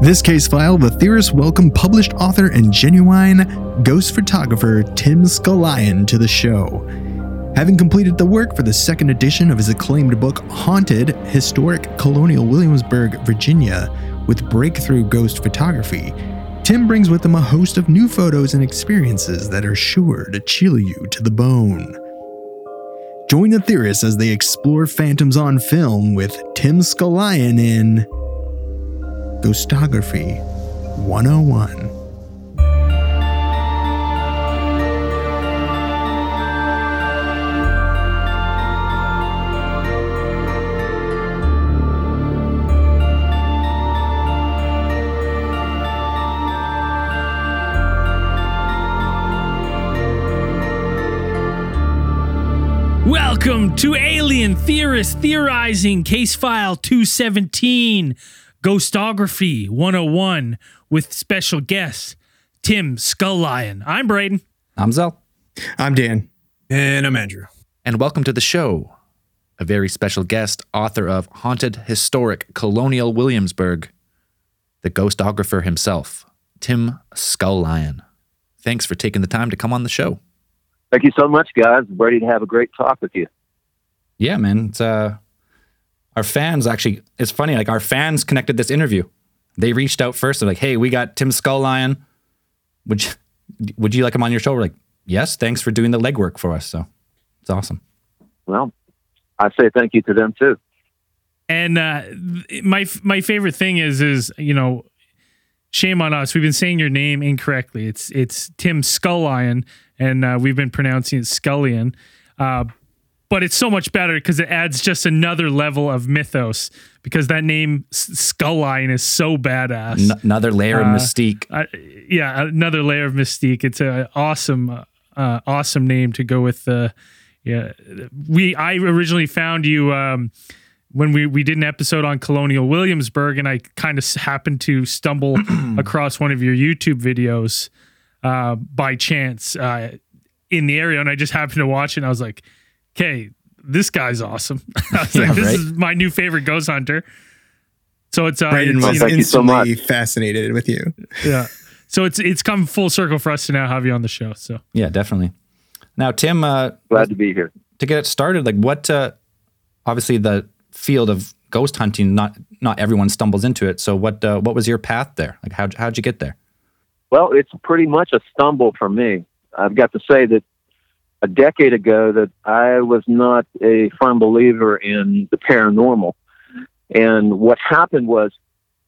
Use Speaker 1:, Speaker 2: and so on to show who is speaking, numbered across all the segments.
Speaker 1: This case file, the theorists welcome published author and genuine ghost photographer Tim Skullion to the show. Having completed the work for the second edition of his acclaimed book, Haunted Historic Colonial Williamsburg, Virginia, with breakthrough ghost photography, Tim brings with him a host of new photos and experiences that are sure to chill you to the bone. Join the theorists as they explore phantoms on film with Tim Skullion in Ghostography 101.
Speaker 2: Welcome to Alien Theorist Theorizing Case File 217 Ghostography 101 with special guest Tim Skullion. I'm Braden.
Speaker 3: I'm Zell.
Speaker 1: I'm Dan.
Speaker 4: And I'm Andrew.
Speaker 3: And welcome to the show. A very special guest, author of Haunted Historic Colonial Williamsburg, the ghostographer himself, Tim Skullion. Thanks for taking the time to come on the show.
Speaker 5: Thank you so much, guys. Ready to have a great talk with you.
Speaker 3: Yeah, man. It's uh our fans actually it's funny, like our fans connected this interview. They reached out first. They're like, hey, we got Tim Skullion. Would you, would you like him on your show? We're like, yes, thanks for doing the legwork for us. So it's awesome.
Speaker 5: Well, I say thank you to them too.
Speaker 2: And uh, my my favorite thing is is you know, shame on us. We've been saying your name incorrectly. It's it's Tim Skullion, and uh, we've been pronouncing it Scullion. Uh, but it's so much better because it adds just another level of mythos because that name Skullion is so badass.
Speaker 3: N- another layer of
Speaker 2: Uh,
Speaker 3: mystique.
Speaker 2: Uh, yeah, another layer of mystique. It's an awesome, uh, awesome name to go with. The yeah, we I originally found you um, when we we did an episode on Colonial Williamsburg, and I kind of happened to stumble across one of your YouTube videos uh, by chance uh, in the area, and I just happened to watch it. and I was like, "Okay, this guy's awesome." I was
Speaker 3: Yeah,
Speaker 2: like, "This
Speaker 3: right?
Speaker 2: is my new favorite ghost hunter." So it's uh,
Speaker 1: Brandon
Speaker 2: it's,
Speaker 5: Well,
Speaker 1: was
Speaker 2: you know,
Speaker 5: so
Speaker 1: instantly
Speaker 5: much.
Speaker 1: fascinated with you.
Speaker 2: yeah. So it's it's come full circle for us to now have you on the show. So
Speaker 3: Yeah, definitely. Now, Tim, uh,
Speaker 5: Glad to be here.
Speaker 3: to get it started, like what? Uh, obviously, the field of ghost hunting, not not everyone stumbles into it. So, what uh, what was your path there? Like, how how'd you get there?
Speaker 5: Well, it's pretty much a stumble for me. I've got to say that a decade ago that I was not a firm believer in the paranormal. And what happened was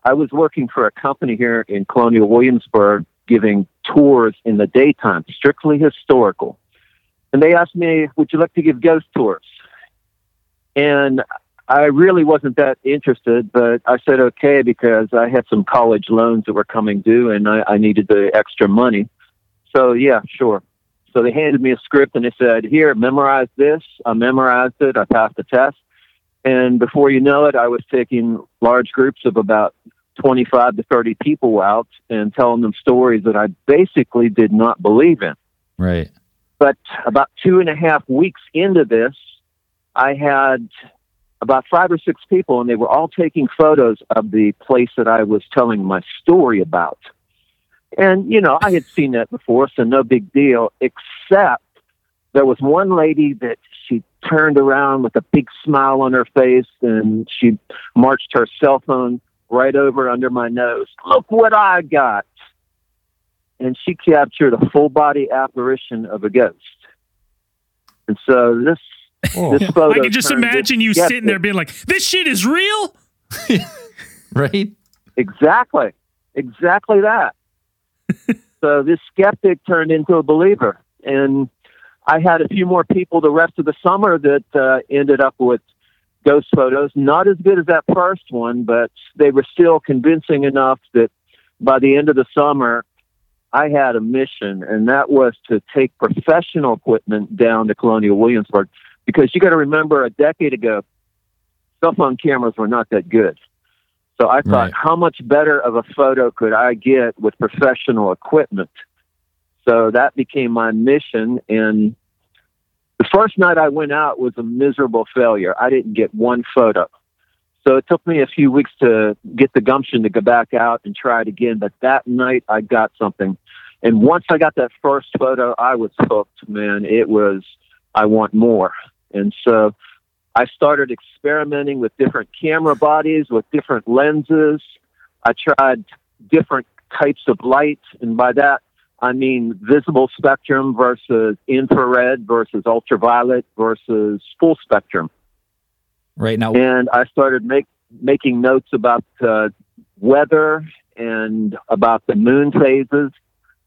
Speaker 5: I was working for a company here in Colonial Williamsburg giving tours in the daytime, strictly historical. And they asked me, Would you like to give ghost tours? And I really wasn't that interested, but I said okay because I had some college loans that were coming due and I, I needed the extra money. So, yeah, sure. So they handed me a script and they said, Here, memorize this. I memorized it. I passed the test. And before you know it, I was taking large groups of about 25 to 30 people out and telling them stories that I basically did not believe in.
Speaker 3: Right.
Speaker 5: But about two and a half weeks into this, I had about five or six people, and they were all taking photos of the place that I was telling my story about. And, you know, I had seen that before, so no big deal, except there was one lady that she turned around with a big smile on her face and she marched her cell phone right over under my nose. Look what I got. And she captured a full body apparition of a ghost. And so this oh. this photo
Speaker 2: I can just imagine you
Speaker 5: yes,
Speaker 2: sitting there being like, "This shit is real."
Speaker 3: Right.
Speaker 5: Exactly. Exactly that. So this skeptic turned into a believer. And I had a few more people the rest of the summer that uh, ended up with ghost photos. Not as good as that first one, but they were still convincing enough that by the end of the summer, I had a mission, and that was to take professional equipment down to Colonial Williamsburg. Because you got to remember, a decade ago, cell phone cameras were not that good. So I thought,
Speaker 3: Right.
Speaker 5: how much better of a photo could I get with professional equipment? So that became my mission. And the first night I went out was a miserable failure. I didn't get one photo. So it took me a few weeks to get the gumption to go back out and try it again. But that night I got something. And once I got that first photo, I was hooked, man. It was, I want more. And so I started experimenting with different camera bodies, with different lenses. I tried different types of light. And by that, I mean visible spectrum versus infrared versus ultraviolet versus full spectrum.
Speaker 3: Right now,
Speaker 5: And I started make, making notes about uh, weather and about the moon phases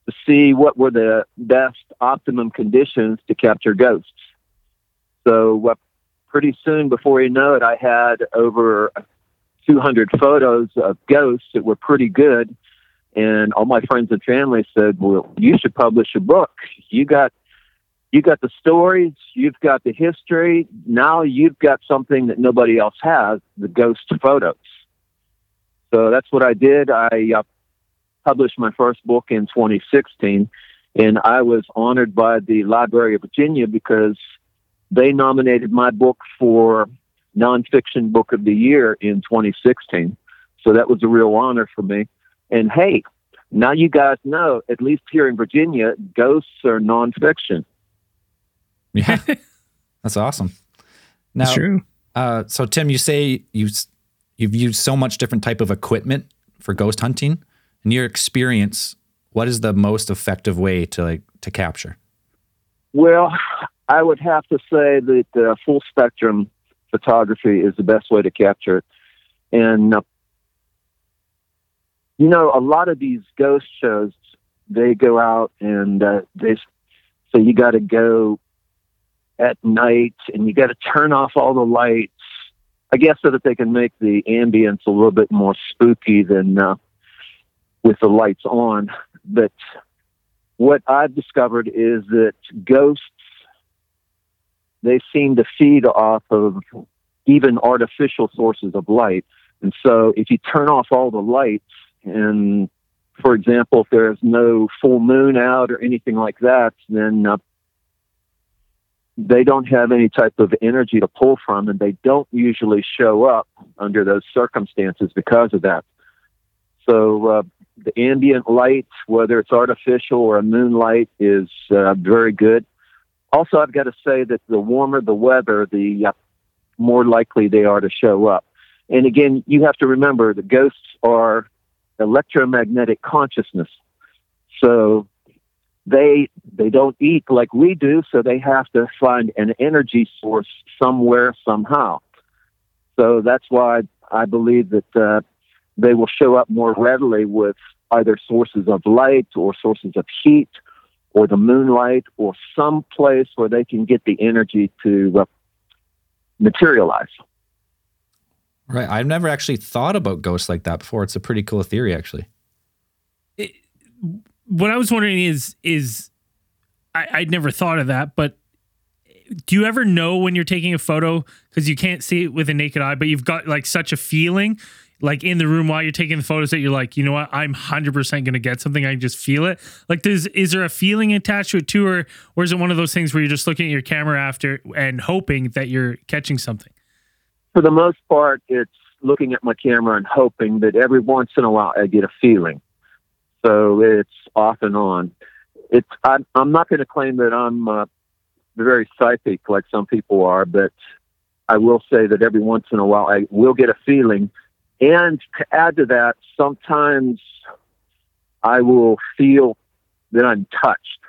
Speaker 5: to see what were the best optimum conditions to capture ghosts. So uh, pretty soon, before you know it, I had over 200 photos of ghosts that were pretty good. And all my friends and family said, "Well, you should publish a book. You got you got the stories, you've got the history. Now you've got something that nobody else has: the ghost photos." So that's what I did. I uh, published my first book in 2016, and I was honored by the Library of Virginia because they nominated my book for nonfiction book of the year in 2016. So that was a real honor for me. And hey, now you guys know, at least here in Virginia, ghosts are nonfiction.
Speaker 3: yeah, that's awesome. Now,
Speaker 1: That's true.
Speaker 3: Uh, so Tim, you say you you've used so much different type of equipment for ghost hunting. In your experience, what is the most effective way to like to capture?
Speaker 5: Well, I would have to say that uh, full spectrum photography is the best way to capture it. And, uh, you know, a lot of these ghost shows, they go out and uh, they so you got to go at night and you got to turn off all the lights. I guess so that they can make the ambience a little bit more spooky than uh, with the lights on. But what I've discovered is that ghosts they seem to feed off of even artificial sources of light. And so if you turn off all the lights and for example, if there's no full moon out or anything like that, then uh, they don't have any type of energy to pull from, and they don't usually show up under those circumstances because of that. So uh, the ambient light, whether it's artificial or a moonlight, is uh, very good. Also, I've got to say that the warmer the weather, the uh, more likely they are to show up. And again, you have to remember the ghosts are electromagnetic consciousness. So they they don't eat like we do, so they have to find an energy source somewhere somehow. So that's why I believe that uh, they will show up more readily with either sources of light or sources of heat or the moonlight or some place where they can get the energy to uh, materialize.
Speaker 3: Right. I've never actually thought about ghosts like that before. It's a pretty cool theory, actually.
Speaker 2: what I was wondering is is I, I'd never thought of that, but do you ever know when you're taking a photo because you can't see it with a naked eye, but you've got like such a feeling like in the room while you're taking the photos that you're like, you know what, I'm hundred percent gonna get something. I just feel it. Like, there's is there a feeling attached to it too, or or is it one of those things where you're just looking at your camera after and hoping that you're catching something?
Speaker 5: For the most part, it's looking at my camera and hoping that every once in a while I get a feeling. So it's off and on. It's I'm, I'm not going to claim that I'm uh, very psychic like some people are, but I will say that every once in a while I will get a feeling. And to add to that, sometimes I will feel that I'm touched.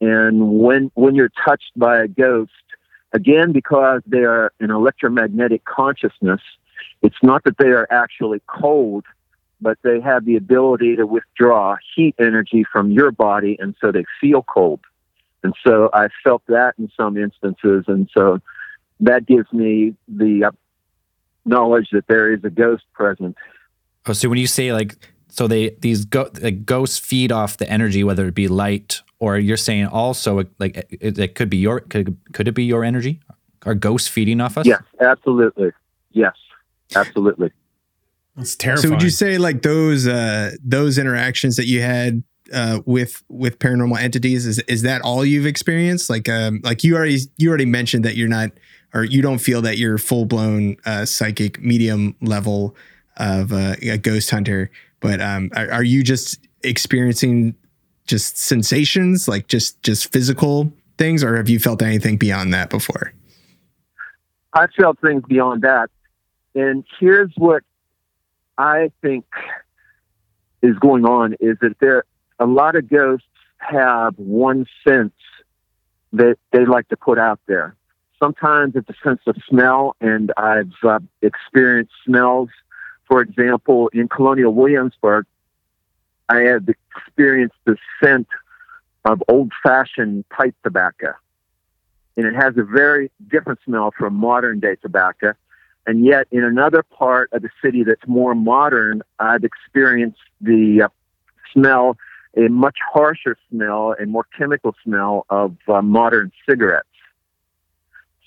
Speaker 5: And when when you're touched by a ghost, again because they are an electromagnetic consciousness, it's not that they are actually cold, but they have the ability to withdraw heat energy from your body, and so they feel cold. And so I felt that in some instances, and so that gives me the knowledge that there is a ghost present.
Speaker 3: Oh, so when you say like, so they these go, like ghosts feed off the energy, whether it be light or you're saying also like it, it could be your could could it be your energy? Are ghosts feeding off us?
Speaker 5: Yes, absolutely. Yes, absolutely.
Speaker 4: That's terrifying.
Speaker 1: So would you say like those uh those interactions that you had uh with with paranormal entities is is that all you've experienced? Like um like you already you already mentioned that you're not or you don't feel that you're full blown uh, psychic medium level of uh, a ghost hunter, but um, are, are you just experiencing just sensations, like just just physical things, or have you felt anything beyond that before?
Speaker 5: I felt things beyond that. And here's what I think is going on is that there a lot of ghosts have one sense that they like to put out there. Sometimes it's a sense of smell, and I've uh, experienced smells. For example, in Colonial Williamsburg, I had experienced the scent of old fashioned pipe tobacco. And it has a very different smell from modern day tobacco. And yet, in another part of the city that's more modern, I've experienced the uh, smell, a much harsher smell and more chemical smell of uh, modern cigarettes.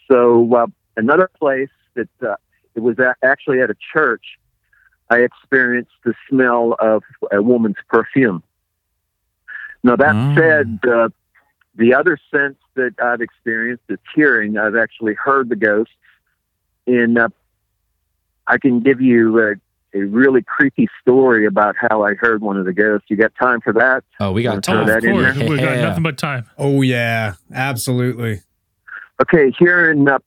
Speaker 5: So, uh, another place that uh, it was actually at a church, I experienced the smell of a woman's perfume. Now, that
Speaker 3: Mm.
Speaker 5: said, uh, the other sense that I've experienced is hearing. I've actually heard the ghosts. and uh, I can give you a, a really creepy story about how I heard one of the ghosts. You got time for that?
Speaker 3: Oh, we got time.
Speaker 2: of
Speaker 5: that in
Speaker 2: course. We got
Speaker 3: Yeah.
Speaker 2: nothing but time.
Speaker 4: Oh yeah, absolutely.
Speaker 5: Okay, here in uh,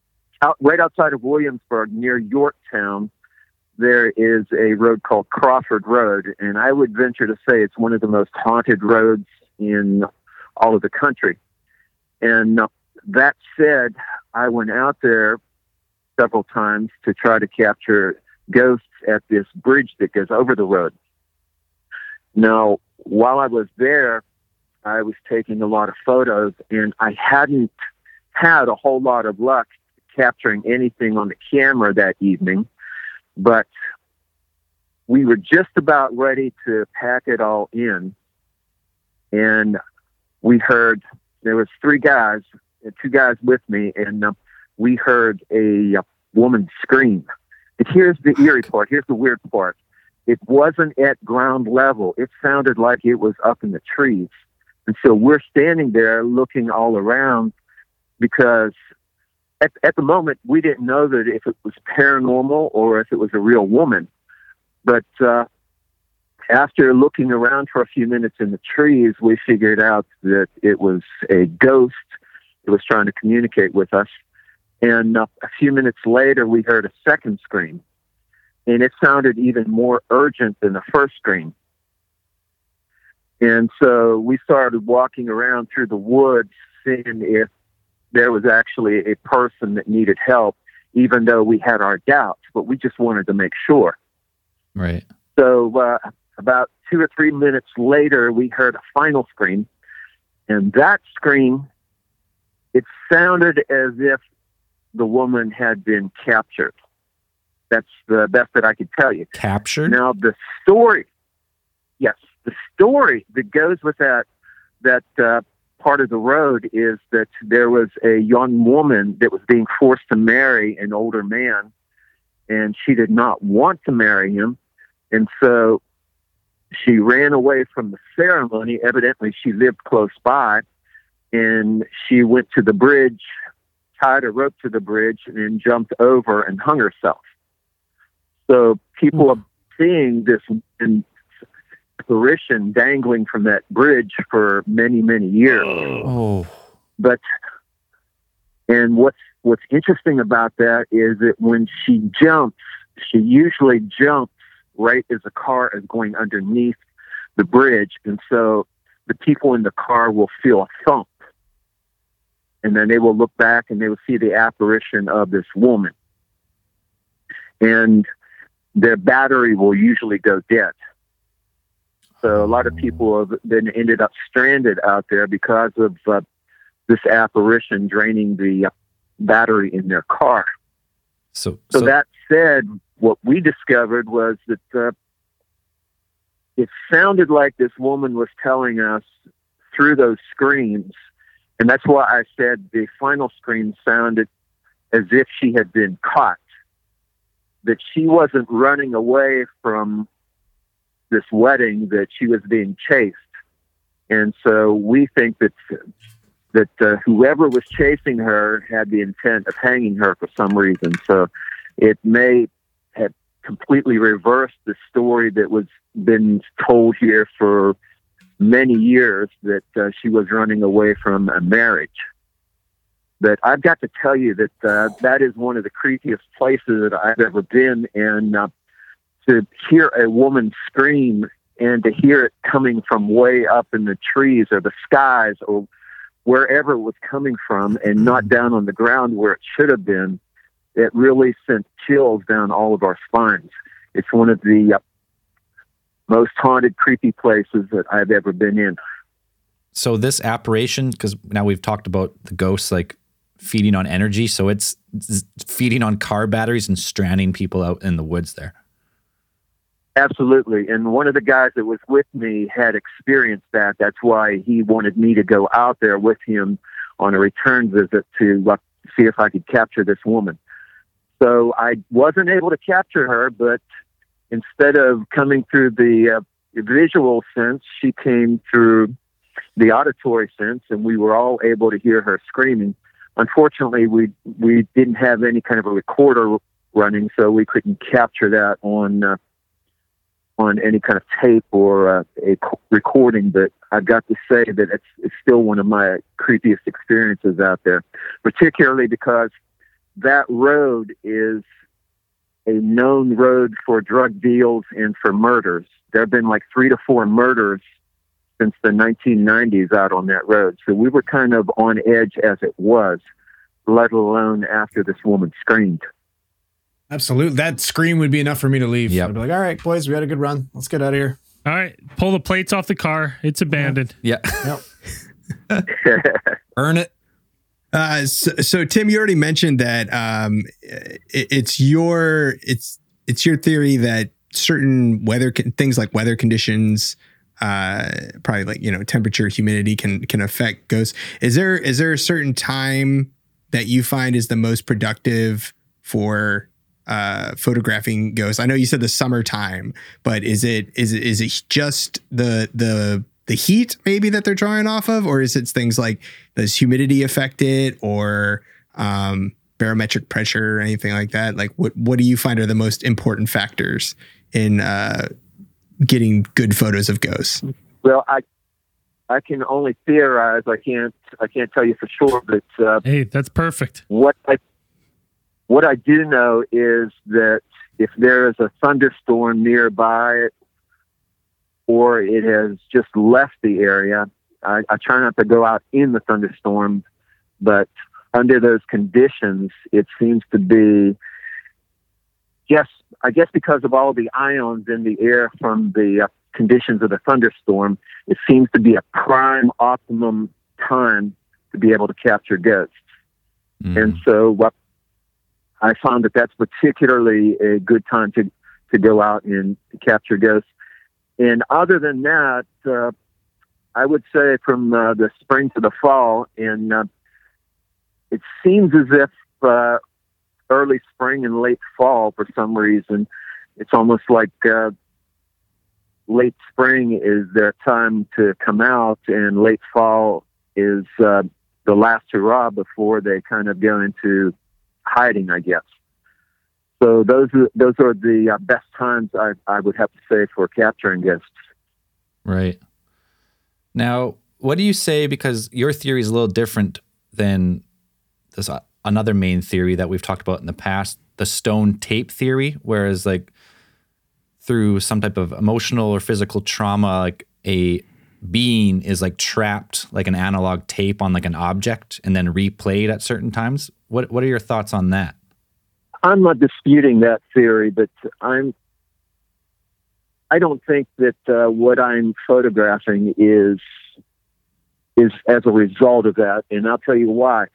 Speaker 5: out, right outside of Williamsburg, near Yorktown, there is a road called Crawford Road, and I would venture to say it's one of the most haunted roads in all of the country. And uh, that said, I went out there several times to try to capture ghosts at this bridge that goes over the road. Now, while I was there, I was taking a lot of photos, and I hadn't had a whole lot of luck capturing anything on the camera that evening, but we were just about ready to pack it all in, and we heard there was three guys, two guys with me, and uh, we heard a uh, woman scream. And here's the eerie part. Here's the weird part. It wasn't at ground level. It sounded like it was up in the trees. And so we're standing there looking all around because at, at the moment we didn't know that if it was paranormal or if it was a real woman. But uh, after looking around for a few minutes in the trees, we figured out that it was a ghost. It was trying to communicate with us. And uh, a few minutes later, we heard a second scream. And it sounded even more urgent than the first scream. And so we started walking around through the woods, seeing if there was actually a person that needed help, even though we had our doubts, but we just wanted to make sure.
Speaker 3: Right.
Speaker 5: So uh, about two or three minutes later, we heard a final scream, and that scream, it sounded as if the woman had been captured. That's the best that I could tell you.
Speaker 3: Captured.
Speaker 5: Now the story, yes, the story that goes with that that uh, part of the road is that there was a young woman that was being forced to marry an older man, and she did not want to marry him, and so she ran away from the ceremony. Evidently, she lived close by, and she went to the bridge, tied a rope to the bridge, and then jumped over and hung herself. So people hmm. are seeing this apparition dangling from that bridge for many, many years.
Speaker 3: Oh.
Speaker 5: But and what's what's interesting about that is that when she jumps, she usually jumps right as the car is going underneath the bridge, and so the people in the car will feel a thump, and then they will look back and they will see the apparition of this woman, and their battery will usually go dead. So a lot of people have then ended up stranded out there because of uh, this apparition draining the battery in their car.
Speaker 3: So,
Speaker 5: So,
Speaker 3: so,
Speaker 5: that said, what we discovered was that uh, it sounded like this woman was telling us through those screams, and that's why I said the final scream sounded as if she had been caught. That she wasn't running away from this wedding; that she was being chased, and so we think that that uh, whoever was chasing her had the intent of hanging her for some reason. So it may have completely reversed the story that was been told here for many years that uh, she was running away from a marriage. But I've got to tell you that uh, that is one of the creepiest places that I've ever been, and to hear a woman scream and to hear it coming from way up in the trees or the skies or wherever it was coming from and not down on the ground where it should have been, it really sent chills down all of our spines. It's one of the uh, most haunted, creepy places that I've ever been in.
Speaker 3: So this apparition, because now we've talked about the ghosts like feeding on energy, so it's feeding on car batteries and stranding people out in the woods there.
Speaker 5: Absolutely. And one of the guys that was with me had experienced that. That's why he wanted me to go out there with him on a return visit to uh, see if I could capture this woman. So I wasn't able to capture her, but instead of coming through the uh, visual sense, she came through the auditory sense, and we were all able to hear her screaming. Unfortunately, we we didn't have any kind of a recorder running, so we couldn't capture that on uh, on any kind of tape or uh, a recording, but I've got to say that it's, it's still one of my creepiest experiences out there, particularly because that road is a known road for drug deals and for murders. There have been like three to four murders since the 1990s out on that road. So we were kind of on edge as it was, let alone after this woman screamed.
Speaker 4: Absolutely. That scream would be enough for me to leave.
Speaker 3: Yep.
Speaker 4: I'd be like, all right, boys, we had a good run. Let's get out of here.
Speaker 2: All right, pull the plates off the car. It's abandoned.
Speaker 3: Yeah.
Speaker 4: Yep.
Speaker 3: Earn it.
Speaker 1: Uh, so, so Tim, you already mentioned that um, it, it's your it's it's your theory that certain weather con- things like weather conditions, uh, probably like you know temperature, humidity can can affect ghosts. Is there is there a certain time that you find is the most productive for uh, photographing ghosts? I know you said the summertime, but is it is it is it just the the the heat maybe that they're drawing off of, or is it things like does humidity affect it, or um, barometric pressure or anything like that? Like what what do you find are the most important factors in uh, getting good photos of ghosts?
Speaker 5: well, I I can only theorize. I can't I can't tell you for sure, but uh,
Speaker 2: Hey, that's perfect.
Speaker 5: what I what I do know is that if there is a thunderstorm nearby or it has just left the area, I, I try not to go out in the thunderstorm, but under those conditions, it seems to be yes, I guess because of all the ions in the air from the uh, conditions of the thunderstorm, it seems to be a prime optimum time to be able to capture ghosts.
Speaker 3: Mm.
Speaker 5: And so uh, I found that that's particularly a good time to, to go out and capture ghosts. And other than that, uh, I would say from uh, the spring to the fall, and uh, it seems as if uh, early spring and late fall, for some reason, it's almost like uh, late spring is their time to come out, and late fall is uh, the last hurrah before they kind of go into hiding, I guess. So those are those are the uh, best times I, I would have to say for capturing ghosts.
Speaker 3: Right. Now, what do you say? Because your theory is a little different than this uh, another main theory that we've talked about in the past, the stone tape theory, whereas like through some type of emotional or physical trauma, like a being is like trapped like an analog tape on like an object and then replayed at certain times. What what are your thoughts on that?
Speaker 5: I'm not disputing that theory, but I'm. I don't think that uh, what I'm photographing is is as a result of that, and I'll tell you why.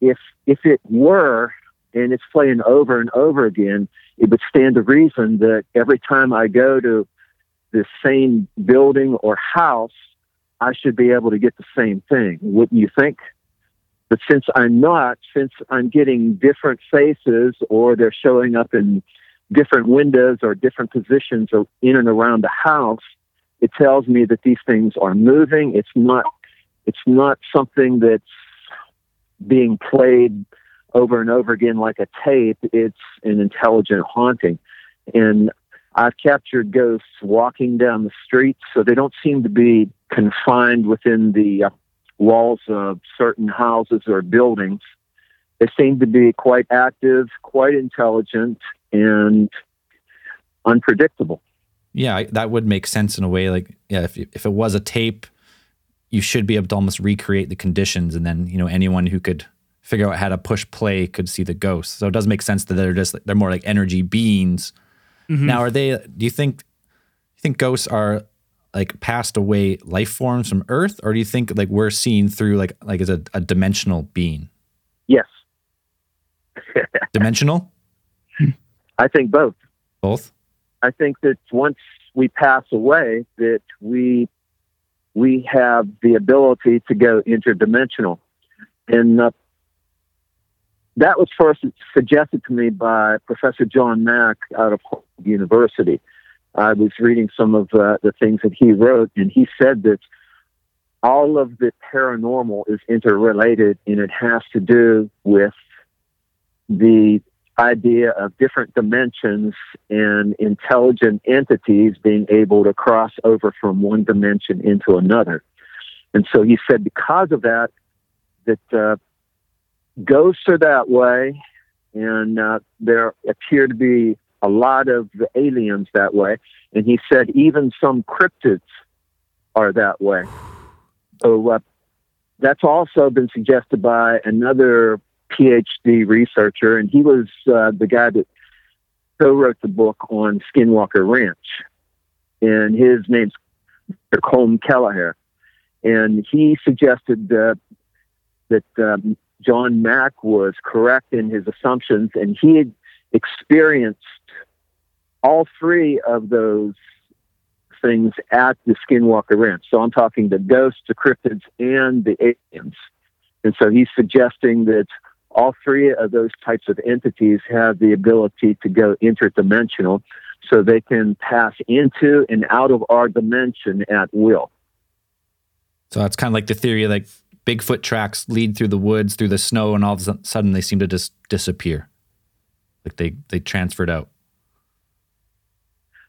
Speaker 5: If if it were, and it's playing over and over again, it would stand to reason that every time I go to the same building or house, I should be able to get the same thing. Wouldn't you think? But since I'm not, since I'm getting different faces or they're showing up in different windows or different positions or in and around the house, it tells me that these things are moving. It's not it's not something that's being played over and over again like a tape. It's an intelligent haunting. And I've captured ghosts walking down the street, so they don't seem to be confined within the uh, walls of certain houses or buildings. They seem to be quite active, quite intelligent, and unpredictable.
Speaker 3: Yeah, that would make sense in a way. Like, yeah, if if it was a tape, you should be able to almost recreate the conditions, and then you know anyone who could figure out how to push play could see the ghosts. So it does make sense that they're just they're more like energy beings. Mm-hmm. Now, are they? Do you think you think ghosts are like passed away life forms from Earth, or do you think like we're seeing through like like as a, a dimensional being?
Speaker 5: Yes,
Speaker 3: Dimensional,
Speaker 5: I think both.
Speaker 3: both.
Speaker 5: I think that once we pass away, that we we have the ability to go interdimensional, and uh, that was first suggested to me by Professor John Mack out of Harvard University. I was reading some of uh, the things that he wrote, and he said that all of the paranormal is interrelated, and it has to do with the idea of different dimensions and intelligent entities being able to cross over from one dimension into another. And so he said, because of that, that uh, ghosts are that way, and uh, there appear to be a lot of the aliens that way. And he said, even some cryptids are that way. So uh, that's also been suggested by another PhD researcher, and he was uh, the guy that co-wrote the book on Skinwalker Ranch, and his name's Colm Kelleher, and he suggested uh, that um, John Mack was correct in his assumptions, and he had experienced all three of those things at the Skinwalker Ranch. So I'm talking the ghosts, the cryptids, and the aliens. And so he's suggesting that all three of those types of entities have the ability to go interdimensional so they can pass into and out of our dimension at will.
Speaker 3: So it's kind of like the theory like Bigfoot tracks lead through the woods, through the snow, and all of a sudden they seem to just disappear. Like they, they transferred out.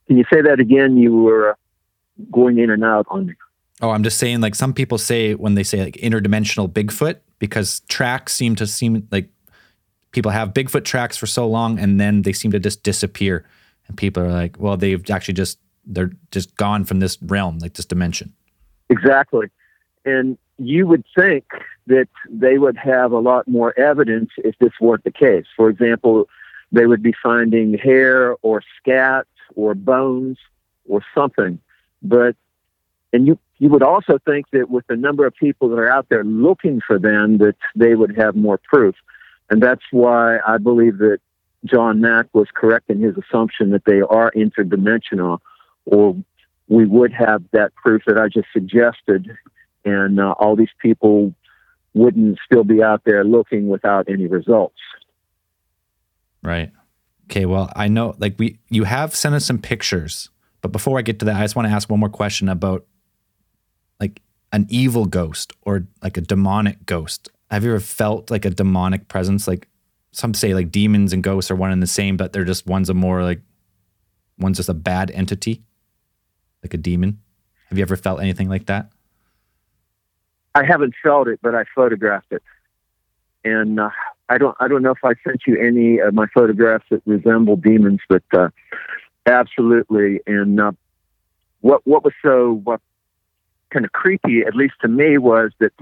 Speaker 5: Can you say that again? You were uh, going in and out on me.
Speaker 3: Oh, I'm just saying, like some people say when they say like interdimensional Bigfoot, because tracks seem to seem like people have Bigfoot tracks for so long and then they seem to just disappear. And people are like, well, they've actually just, they're just gone from this realm, like this dimension.
Speaker 5: Exactly. And you would think that they would have a lot more evidence if this weren't the case. For example, they would be finding hair or scat or bones or something. But and you you would also think that with the number of people that are out there looking for them that they would have more proof. And that's why I believe that John Mack was correct in his assumption that they are interdimensional or we would have that proof that I just suggested and uh, all these people wouldn't still be out there looking without any results.
Speaker 3: Right. Okay. Well, I know like we, you have sent us some pictures, but before I get to that, I just want to ask one more question about like an evil ghost or like a demonic ghost. Have you ever felt like a demonic presence? Like some say like demons and ghosts are one and the same, but they're just one's a more like one's just a bad entity, like a demon. Have you ever felt anything like that?
Speaker 5: I haven't felt it, but I photographed it, and uh, I don't. I don't know if I sent you any of my photographs that resemble demons, but uh, absolutely. And uh, what what was so what kind of creepy, at least to me, was that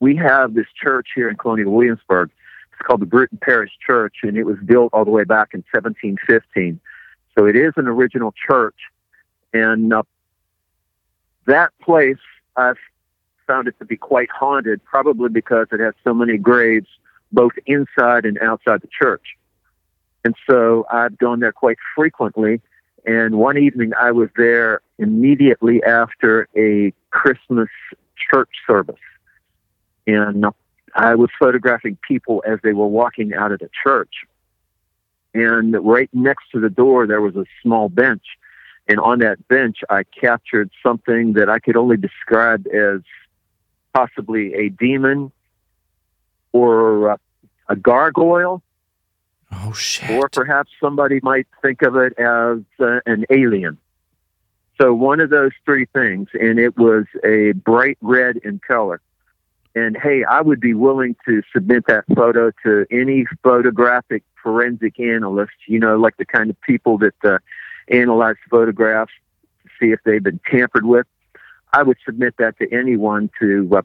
Speaker 5: we have this church here in Colonial Williamsburg. It's called the Bruton Parish Church, and it was built all the way back in 1715. So it is an original church, and uh, that place I've found it to be quite haunted, probably because it has so many graves both inside and outside the church. And so I've gone there quite frequently. And one evening I was there immediately after a Christmas church service. And I was photographing people as they were walking out of the church. And right next to the door, there was a small bench. And on that bench, I captured something that I could only describe as possibly a demon or uh, a gargoyle,
Speaker 3: Oh shit.
Speaker 5: or perhaps somebody might think of it as uh, an alien. So one of those three things, and it was a bright red in color. And hey, I would be willing to submit that photo to any photographic forensic analyst, you know, like the kind of people that uh, analyze photographs to see if they've been tampered with. I would submit that to anyone to uh,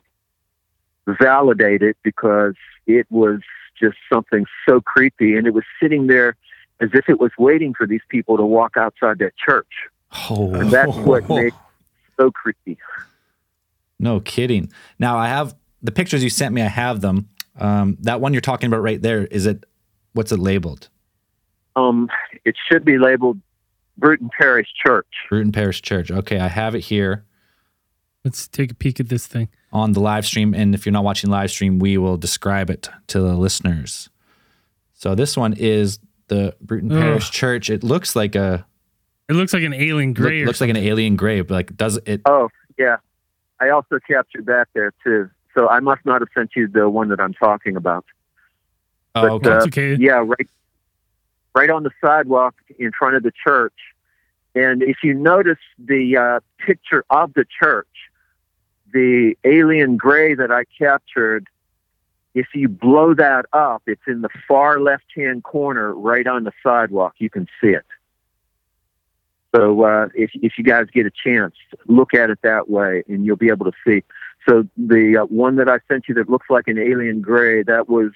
Speaker 5: validate it because it was just something so creepy. And it was sitting there as if it was waiting for these people to walk outside that church.
Speaker 3: Oh,
Speaker 5: And that's what made it so creepy.
Speaker 3: No kidding. Now I have the pictures you sent me. I have them. Um, that one you're talking about right there. Is it? What's it labeled?
Speaker 5: Um, it should be labeled Bruton Parish Church.
Speaker 3: Bruton Parish Church. Okay, I have it here
Speaker 2: Let's take a peek at this thing.
Speaker 3: On the live stream. And if you're not watching live stream, we will describe it to the listeners. So this one is the Bruton
Speaker 2: Ugh.
Speaker 3: Parish Church. It looks like a
Speaker 2: It looks like an alien
Speaker 3: look-
Speaker 2: gray. or
Speaker 3: looks like an alien grave. Like, does it?
Speaker 5: Oh, yeah. I also captured that there too. So I must not have sent you the one that I'm talking about.
Speaker 3: Oh,
Speaker 5: but,
Speaker 3: okay.
Speaker 5: uh,
Speaker 2: That's okay.
Speaker 5: Yeah, right, right on the sidewalk in front of the church. And if you notice the uh, picture of the church, the alien gray that I captured, if you blow that up, it's in the far left-hand corner, right on the sidewalk. You can see it. So uh, if if you guys get a chance, look at it that way, and you'll be able to see. So the uh, one that I sent you that looks like an alien gray, that was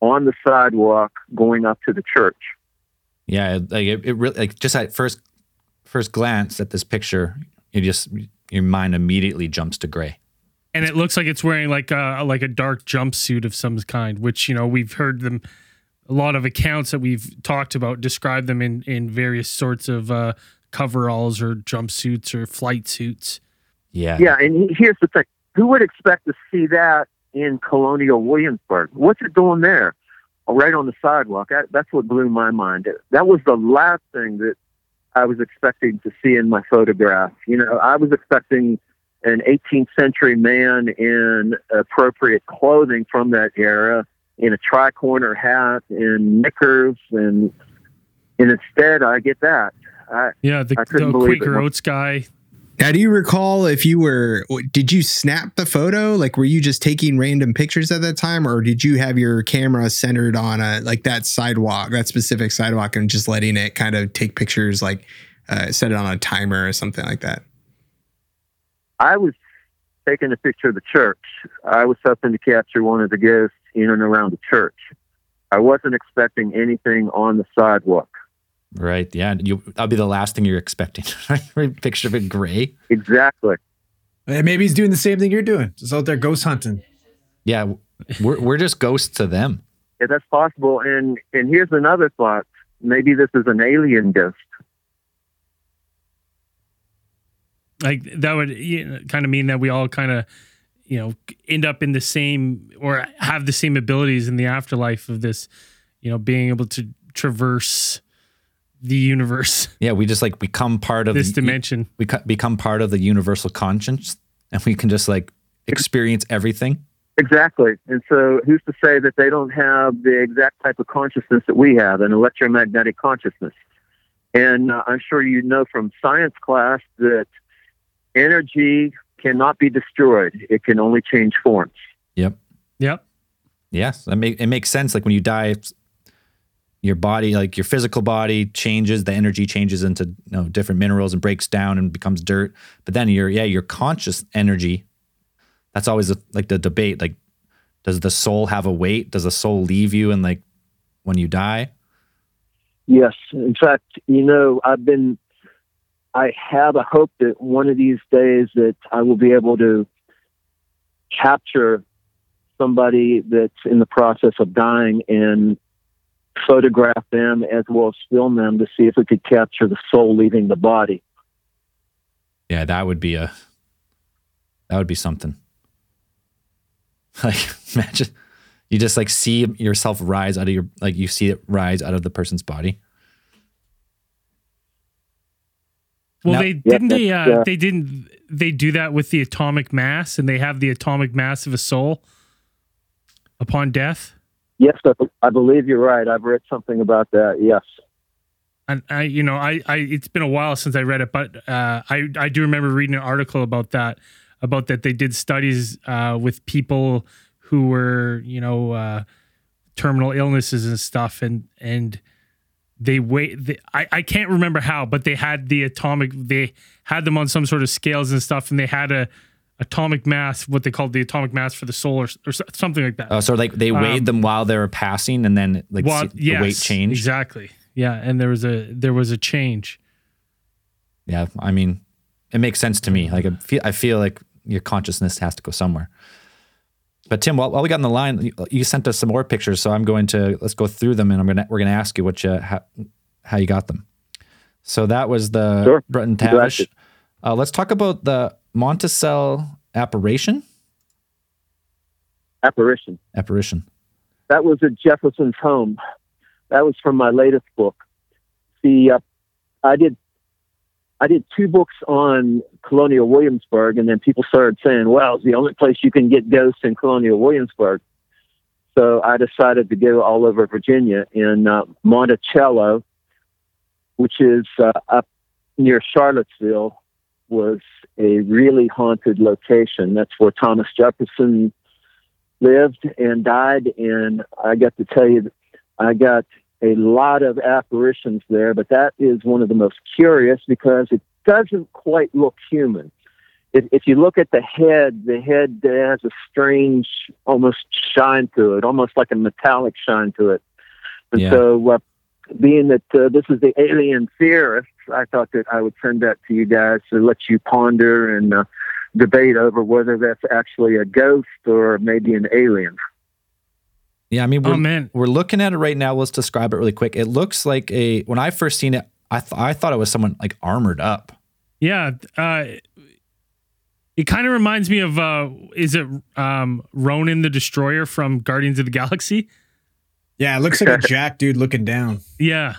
Speaker 5: on the sidewalk going up to the church.
Speaker 3: Yeah, like it, it really like just at first first glance at this picture, you just your mind immediately jumps to gray.
Speaker 2: and it looks like it's wearing like a like a dark jumpsuit of some kind, which you know we've heard them. A lot of accounts that we've talked about describe them in in various sorts of uh, coveralls or jumpsuits or flight suits.
Speaker 3: Yeah.
Speaker 5: Yeah, and here's the thing: who would expect to see that in Colonial Williamsburg? What's it doing there, right on the sidewalk? That, that's what blew my mind. That was the last thing that I was expecting to see in my photograph. You know, I was expecting an 18th century man in appropriate clothing from that era, in a tri-corner hat, in knickers, and and instead I get that. I,
Speaker 2: Yeah, the, the. Quaker Oats guy.
Speaker 1: Now, do you recall if you were, did you snap the photo? Like, were you just taking random pictures at that time, or did you have your camera centered on a, like that sidewalk, that specific sidewalk, and just letting it kind of take pictures, like uh, set it on a timer or something like that?
Speaker 5: I was taking a picture of the church. I was hoping to capture one of the ghosts in and around the church. I wasn't expecting anything on the sidewalk.
Speaker 3: Right. Yeah. You that'll be the last thing you're expecting. Right? Picture of it gray.
Speaker 5: Exactly.
Speaker 4: Maybe he's doing the same thing you're doing. Just out there ghost hunting.
Speaker 3: Yeah. We're we're just ghosts to them.
Speaker 5: Yeah, that's possible. And and here's another thought. Maybe this is an alien ghost.
Speaker 2: like that would you know, kind of mean that we all kind of you know end up in the same or have the same abilities in the afterlife of this you know being able to traverse the universe
Speaker 3: Yeah. We just like become part of
Speaker 2: this
Speaker 3: the,
Speaker 2: dimension
Speaker 3: We become part of the universal conscience, and we can just like experience everything.
Speaker 5: Exactly. And so who's to say that they don't have the exact type of consciousness that we have, an electromagnetic consciousness? And uh, I'm sure you know from science class that energy cannot be destroyed. It can only change forms.
Speaker 3: Yep.
Speaker 2: yep
Speaker 3: Yes. That make, it makes sense. Like when you die, it's- your body, like your physical body, changes. The energy changes into you know different minerals and breaks down and becomes dirt. But then your yeah, your conscious energy. That's always a, like the debate. Like, does the soul have a weight? Does the soul leave you and like when you die?
Speaker 5: Yes. In fact, you know, I've been, I have a hope that one of these days that I will be able to capture somebody that's in the process of dying and photograph them as well as film them to see if we could capture the soul leaving the body.
Speaker 3: Yeah, that would be a that would be something. Like imagine you just like see yourself rise out of your like you see it rise out of the person's body.
Speaker 2: Well,
Speaker 3: Now-
Speaker 2: they didn't they uh,
Speaker 5: uh,
Speaker 2: they didn't they do that with the atomic mass, and they have the atomic mass of a soul upon death.
Speaker 5: Yes, I, I believe you're right. I've read something about that. Yes.
Speaker 2: And I, you know, I, I, it's been a while since I read it, but uh, I, I do remember reading an article about that, about that they did studies uh, with people who were, you know, uh, terminal illnesses and stuff, and and they wait. They, I, I can't remember how, but they had the atomic. They had them on some sort of scales and stuff, and they had a atomic mass, what they called the atomic mass for the soul, or, or something like that.
Speaker 3: Oh, so like they weighed
Speaker 2: Um,
Speaker 3: them while they were passing, and then like
Speaker 2: Well,
Speaker 3: see-
Speaker 2: yes,
Speaker 3: the weight changed.
Speaker 2: exactly. Yeah, and there was a there was a change.
Speaker 3: Yeah, I mean, it makes sense to me. Like I feel, I feel like your consciousness has to go somewhere. But Tim, while, while we got on the line, you, you sent us some more pictures, so I'm going to let's go through them, and I'm gonna we're gonna ask you what you how, how you got them. So that was the
Speaker 5: Sure.
Speaker 3: Breton
Speaker 5: Glad
Speaker 3: Tavish. Uh, let's talk about the Monticello apparition.
Speaker 5: Apparition.
Speaker 3: Apparition.
Speaker 5: That was at Jefferson's home. That was from my latest book. The uh, I did I did two books on Colonial Williamsburg, and then people started saying, "Well, it's the only place you can get ghosts in Colonial Williamsburg." So I decided to go all over Virginia in uh, Monticello, which is uh, up near Charlottesville, was a really haunted location. That's where Thomas Jefferson lived and died. And I got to tell you, I got a lot of apparitions there, but that is one of the most curious because it doesn't quite look human. If, if you look at the head, the head has a strange, almost shine to it, almost like a metallic shine to it. And
Speaker 3: Yeah.
Speaker 5: so, uh, being that uh, this is the alien theorist, I thought that I would send that to you guys to let you ponder and uh, debate over whether that's actually a ghost or maybe an alien.
Speaker 3: Yeah, I mean, we're,
Speaker 2: Oh
Speaker 3: we're looking at it right now. Let's describe it really quick. It looks like a when I first seen it, I th- I thought it was someone like armored up.
Speaker 2: yeah. Uh, it kind of reminds me of uh, is it um, Ronan the Destroyer from Guardians of the Galaxy?
Speaker 4: Yeah, it looks like a jack dude looking down,
Speaker 2: Yeah,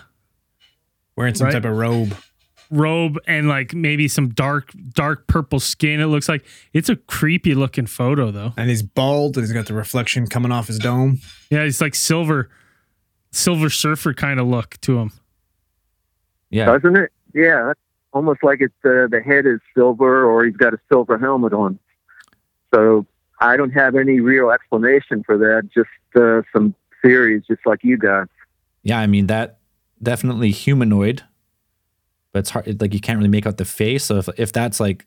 Speaker 4: wearing some
Speaker 2: Right.
Speaker 4: type of robe.
Speaker 2: robe and like maybe some dark dark purple skin. It looks like it's a creepy looking photo though.
Speaker 4: And he's bald and he's got the reflection coming off his dome.
Speaker 2: Yeah, he's like silver, silver surfer kind of look to him.
Speaker 3: Yeah,
Speaker 5: doesn't it? Yeah, almost like it's uh, the head is silver or he's got a silver helmet on. So I don't have any real explanation for that. Just uh, some theories, just like you guys.
Speaker 3: yeah. I mean that definitely humanoid, but it's hard. Like you can't really make out the face. So if if that's like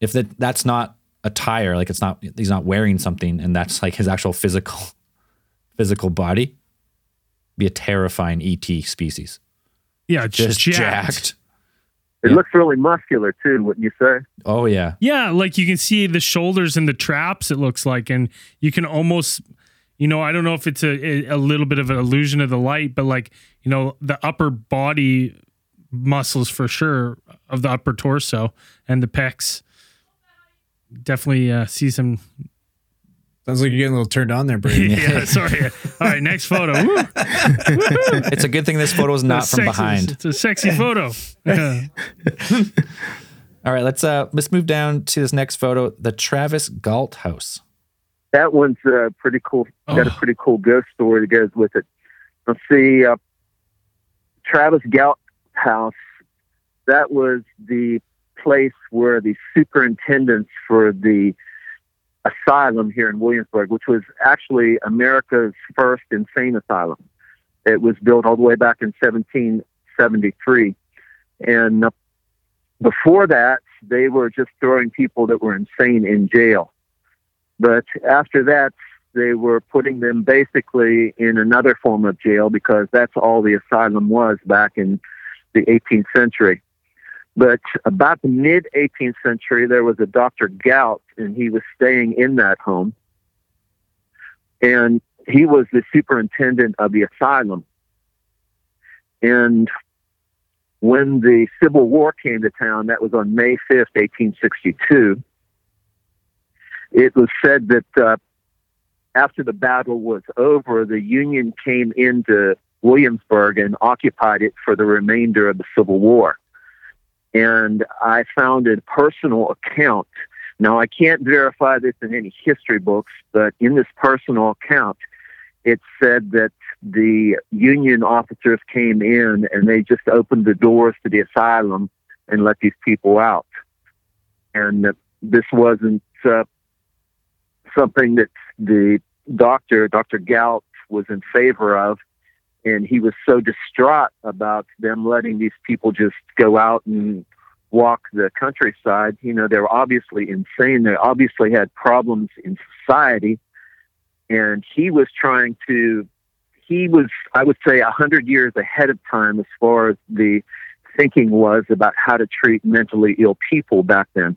Speaker 3: if that that's not attire, like it's not he's not wearing something, and that's like his actual physical physical body, be a terrifying ET species.
Speaker 2: Yeah,
Speaker 3: Just
Speaker 2: jacked.
Speaker 3: jacked.
Speaker 5: It
Speaker 3: Yeah.
Speaker 5: looks really muscular too, wouldn't you say?
Speaker 3: Oh yeah,
Speaker 2: Yeah, like you can see the shoulders and the traps. It looks like, and you can almost, you know, I don't know if it's a a little bit of an illusion of the light, but like you know, the upper body muscles for sure of the upper torso and the pecs. Definitely uh, see some.
Speaker 4: Sounds like you're getting a little turned on there, Brady.
Speaker 2: yeah, sorry. All right, next photo. Woo.
Speaker 3: it's a good thing this photo is not
Speaker 2: It's
Speaker 3: from
Speaker 2: sexy.
Speaker 3: behind.
Speaker 2: It's a sexy photo. Yeah.
Speaker 3: All right, let's uh let's move down to this next photo, the Travis Galt house.
Speaker 5: That one's uh, pretty cool. Got a
Speaker 2: Oh.
Speaker 5: pretty cool ghost story that goes with it. Let's see, uh, Travis Galt House. That was the place where the superintendents for the asylum here in Williamsburg, which was actually America's first insane asylum. It was built all the way back in 1773, and uh, before that, they were just throwing people that were insane in jail. But after that, they were putting them basically in another form of jail because that's all the asylum was back in the 18th century. But about the mid 18th century, there was a Dr. Galt, and he was staying in that home. And he was the superintendent of the asylum. And when the Civil War came to town, that was on May 5th, 1862 it was said that uh, after the battle was over, the Union came into Williamsburg and occupied it for the remainder of the Civil War. and I found a personal account. Now, I can't verify this in any history books, but in this personal account, it said that the Union officers came in and they just opened the doors to the asylum and let these people out. And this wasn't uh, something that the doctor, Dr. Galt, was in favor of. And he was so distraught about them letting these people just go out and walk the countryside. You know, they were obviously insane. They obviously had problems in society. And he was trying to, he was, I would say, a hundred years ahead of time as far as the thinking was about how to treat mentally ill people back then.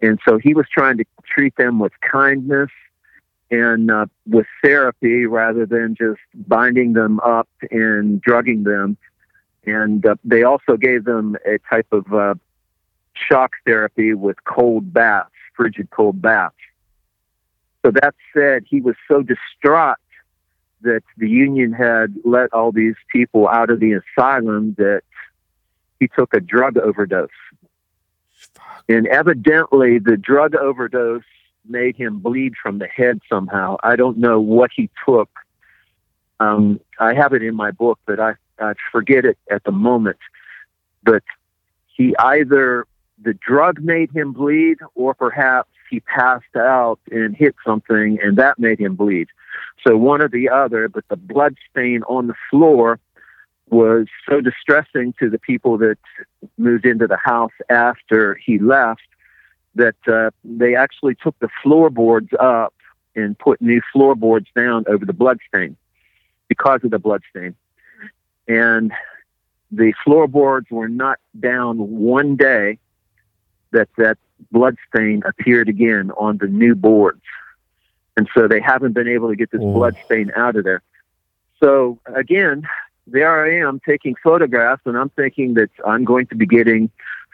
Speaker 5: And so he was trying to treat them with kindness and uh, with therapy rather than just binding them up and drugging them. And uh, they also gave them a type of uh, shock therapy with cold baths, frigid cold baths. So that said, he was so distraught that the union had let all these people out of the asylum that he took a drug overdose. And evidently, the drug overdose made him bleed from the head somehow. I don't know what he took. Um, I have it in my book, but I, I forget it at the moment. But he either the drug made him bleed, or perhaps he passed out and hit something, and that made him bleed. So one or the other. But the blood stain on the floor was so distressing to the people that moved into the house after he left that uh, they actually took the floorboards up and put new floorboards down over the bloodstain because of the bloodstain. And the floorboards were not down one day that that bloodstain appeared again on the new boards. And so they haven't been able to get this oh. bloodstain out of there. So again, there I am taking photographs, and I'm thinking that I'm going to be getting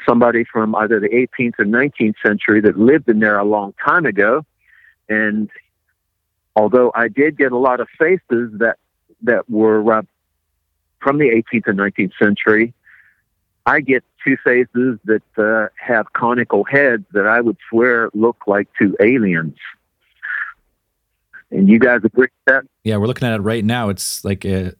Speaker 5: somebody from either the 18th or 19th century that lived in there a long time ago. And although I did get a lot of faces that that were uh, from the 18th and 19th century, I get two faces that uh, have conical heads that I would swear look like two aliens. And you guys agree with that?
Speaker 3: Yeah, we're looking at it right now. It's like a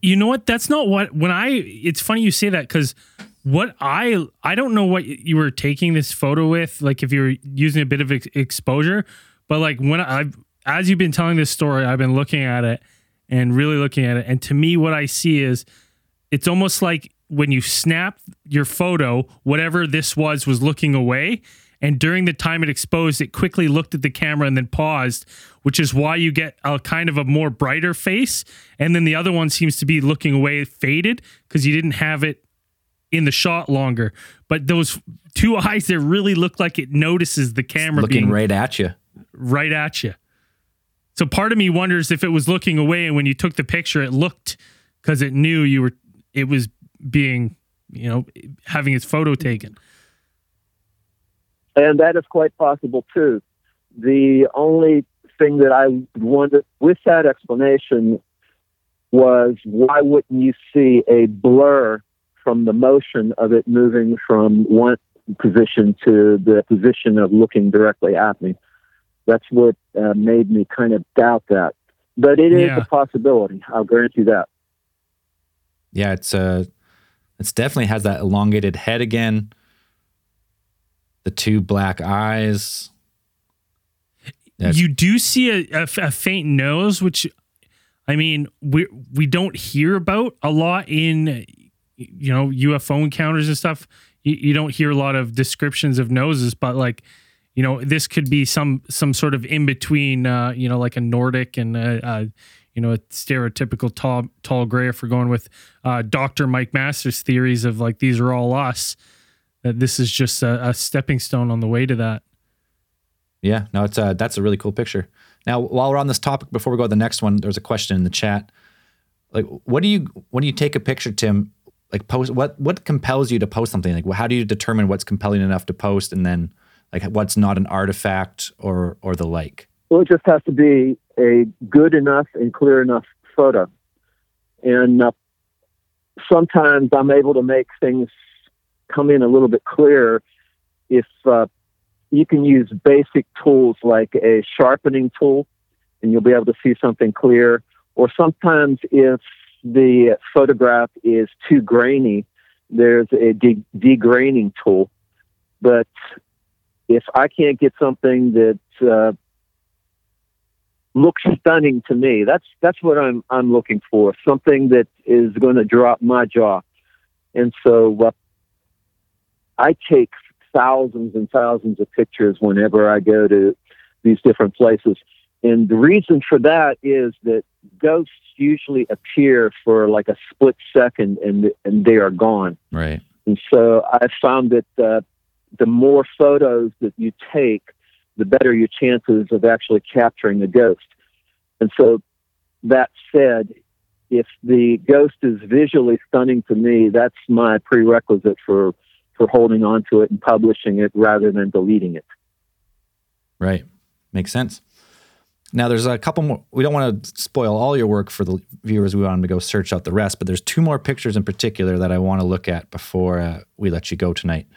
Speaker 2: you know what? That's not what when I. It's funny you say that because what I I don't know what you were taking this photo with. Like if you're using a bit of ex- exposure, but like when I've as you've been telling this story, I've been looking at it and really looking at it, and to me, what I see is it's almost like when you snap your photo, whatever this was was looking away, and during the time it exposed, it quickly looked at the camera and then paused, which is why you get a kind of a more brighter face. And then the other one seems to be looking away, faded, because you didn't have it in the shot longer. But those two eyes there really look like it notices the camera
Speaker 3: it's looking right at you.
Speaker 2: Right at you. So part of me wonders if it was looking away and when you took the picture, it looked because it knew you were, it was being, you know, having its photo taken.
Speaker 5: And that is quite possible too. The only thing that I wondered with that explanation was why wouldn't you see a blur from the motion of it moving from one position to the position of looking directly at me? That's what uh, made me kind of doubt that. But it is yeah. a possibility. I'll grant you that.
Speaker 3: Yeah, it's uh, it's definitely has that elongated head again the two black eyes.
Speaker 2: That's- you do see a, a, a, faint nose, which I mean we we don't hear about a lot in you know UFO encounters and stuff. You, you don't hear a lot of descriptions of noses, but like you know this could be some some sort of in between, uh, you know, like a Nordic and a, a you know a stereotypical tall tall gray. If we're going with uh, Doctor Mike Masters' theories of like these are all us that this is just a, a stepping stone on the way to that.
Speaker 3: Yeah, no, it's a, that's a really cool picture. Now, while we're on this topic, before we go to the next one, there's a question in the chat. Like, what do you when do you take a picture, Tim? Like, post what what compels you to post something? Like, how do you determine what's compelling enough to post, and then like what's not an artifact or or the like?
Speaker 5: Well, it just has to be a good enough and clear enough photo, and uh, sometimes I'm able to make things come in a little bit clearer if uh, you can use basic tools like a sharpening tool, and you'll be able to see something clear. Or sometimes if the photograph is too grainy, there's a de- degraining tool. But if I can't get something that uh, looks stunning to me, that's that's what I'm I'm looking for. Something that is going to drop my jaw. And so uh, I take thousands and thousands of pictures whenever I go to these different places. And the reason for that is that ghosts usually appear for like a split second and and they are gone.
Speaker 3: Right.
Speaker 5: And so I found that uh, the more photos that you take, the better your chances of actually capturing a ghost. And so that said, if the ghost is visually stunning to me, that's my prerequisite for for holding on to it and publishing it rather than deleting it.
Speaker 3: Right. Makes sense. Now, there's a couple more. We don't want to spoil all your work for the viewers. We want them to go search out the rest, but there's two more pictures in particular that I want to look at before uh, we let you go tonight.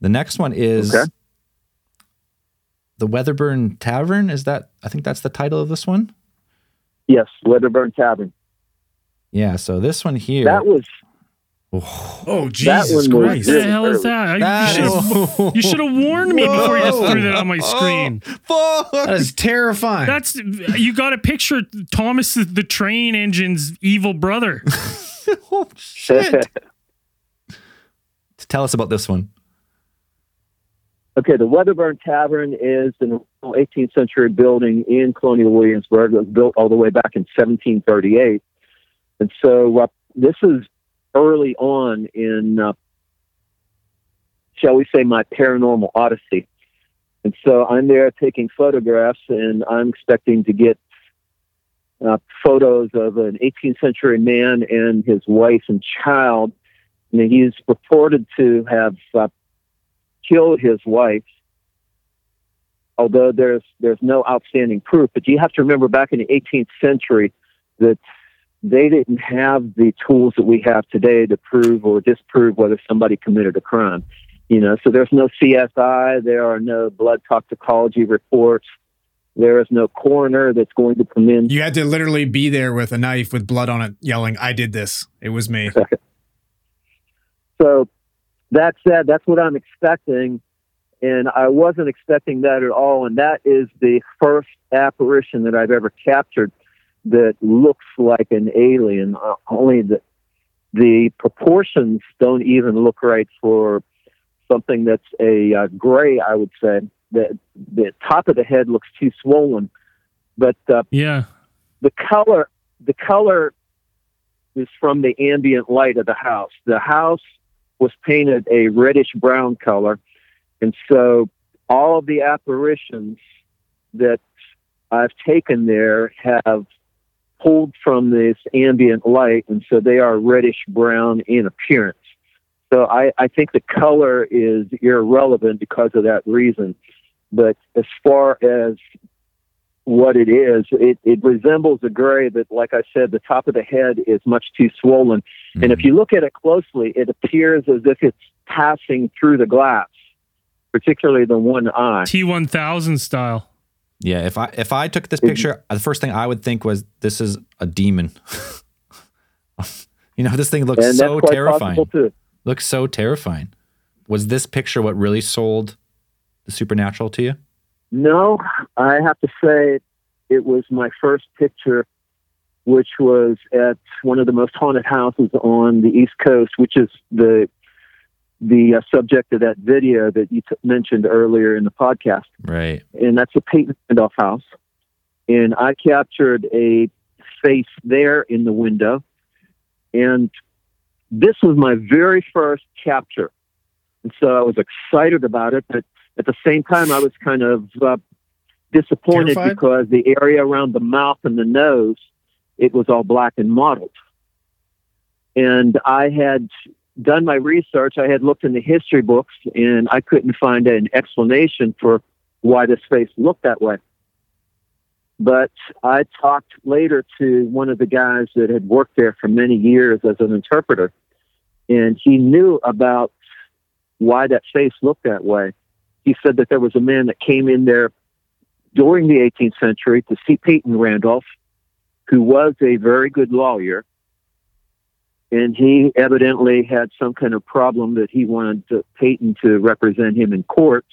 Speaker 3: The next one is
Speaker 5: Okay.
Speaker 3: the Wetherburn Tavern. Is that? I think that's the title of this one.
Speaker 5: Yes, Wetherburn Tavern.
Speaker 3: Yeah. So this one here.
Speaker 5: That was
Speaker 4: Oh
Speaker 5: That
Speaker 4: Jesus
Speaker 5: was
Speaker 4: Christ!
Speaker 2: What the hell is that?
Speaker 3: That
Speaker 2: you should have you should have warned me before you just threw that on my screen.
Speaker 4: That is terrifying.
Speaker 2: That's you got to picture Thomas the train engine's evil brother.
Speaker 3: oh, shit. Tell us about this one.
Speaker 5: Okay, the Wetherburn Tavern is an 18th century building in Colonial Williamsburg. It was built all the way back in 1738. And so uh, this is early on in, uh, shall we say, my paranormal odyssey. And so I'm there taking photographs, and I'm expecting to get uh, photos of an 18th century man and his wife and child. And he's reported to have uh, killed his wife. Although there's there's no outstanding proof, but you have to remember back in the 18th century that they didn't have the tools that we have today to prove or disprove whether somebody committed a crime. You know, so there's no CSI, there are no blood toxicology reports, there is no coroner that's going to come in
Speaker 4: you had to literally be there with a knife with blood on it, yelling, "I did this. It was me."
Speaker 5: So that said, that's what I'm expecting. And I wasn't expecting that at all. And that is the first apparition that I've ever captured that looks like an alien. Uh, only the, the proportions don't even look right for something that's a uh, gray, I would say. The, the top of the head looks too swollen. But uh,
Speaker 2: Yeah.
Speaker 5: the color the color is from the ambient light of the house. The house was painted a reddish brown color, and so all of the apparitions that I've taken there have pulled from this ambient light, and so they are reddish brown in appearance. So I, I think the color is irrelevant because of that reason. But as far as what it is. It, it resembles a gray, but like I said, the top of the head is much too swollen. And if mm-hmm. you look at it closely, it appears as if it's passing through the glass, particularly the one eye.
Speaker 2: T1000 style.
Speaker 3: Yeah, if I if I took this picture, the first thing I would think was this is a demon. you know, this thing looks
Speaker 5: and
Speaker 3: so terrifying. Looks so terrifying. Was this picture what really sold the supernatural to you?
Speaker 5: No, I have to say it was my first picture, which was at one of the most haunted houses on the East Coast, which is the the uh, subject of that video that you t- mentioned earlier in the podcast.
Speaker 3: Right.
Speaker 5: and that's a Peyton Randolph house. And I captured a face there in the window. And this was my very first capture. And so I was excited about it, but at the same time, I was kind of uh, disappointed
Speaker 4: Terrified?
Speaker 5: because the area around the mouth and the nose, it was all black and mottled. And I had done my research. I had looked in the history books and I couldn't find an explanation for why this face looked that way. But I talked later to one of the guys that had worked there for many years as an interpreter, and he knew about why that face looked that way. He said that there was a man that came in there during the 18th century to see Peyton Randolph, who was a very good lawyer. And he evidently had some kind of problem that he wanted to, Peyton to represent him in court.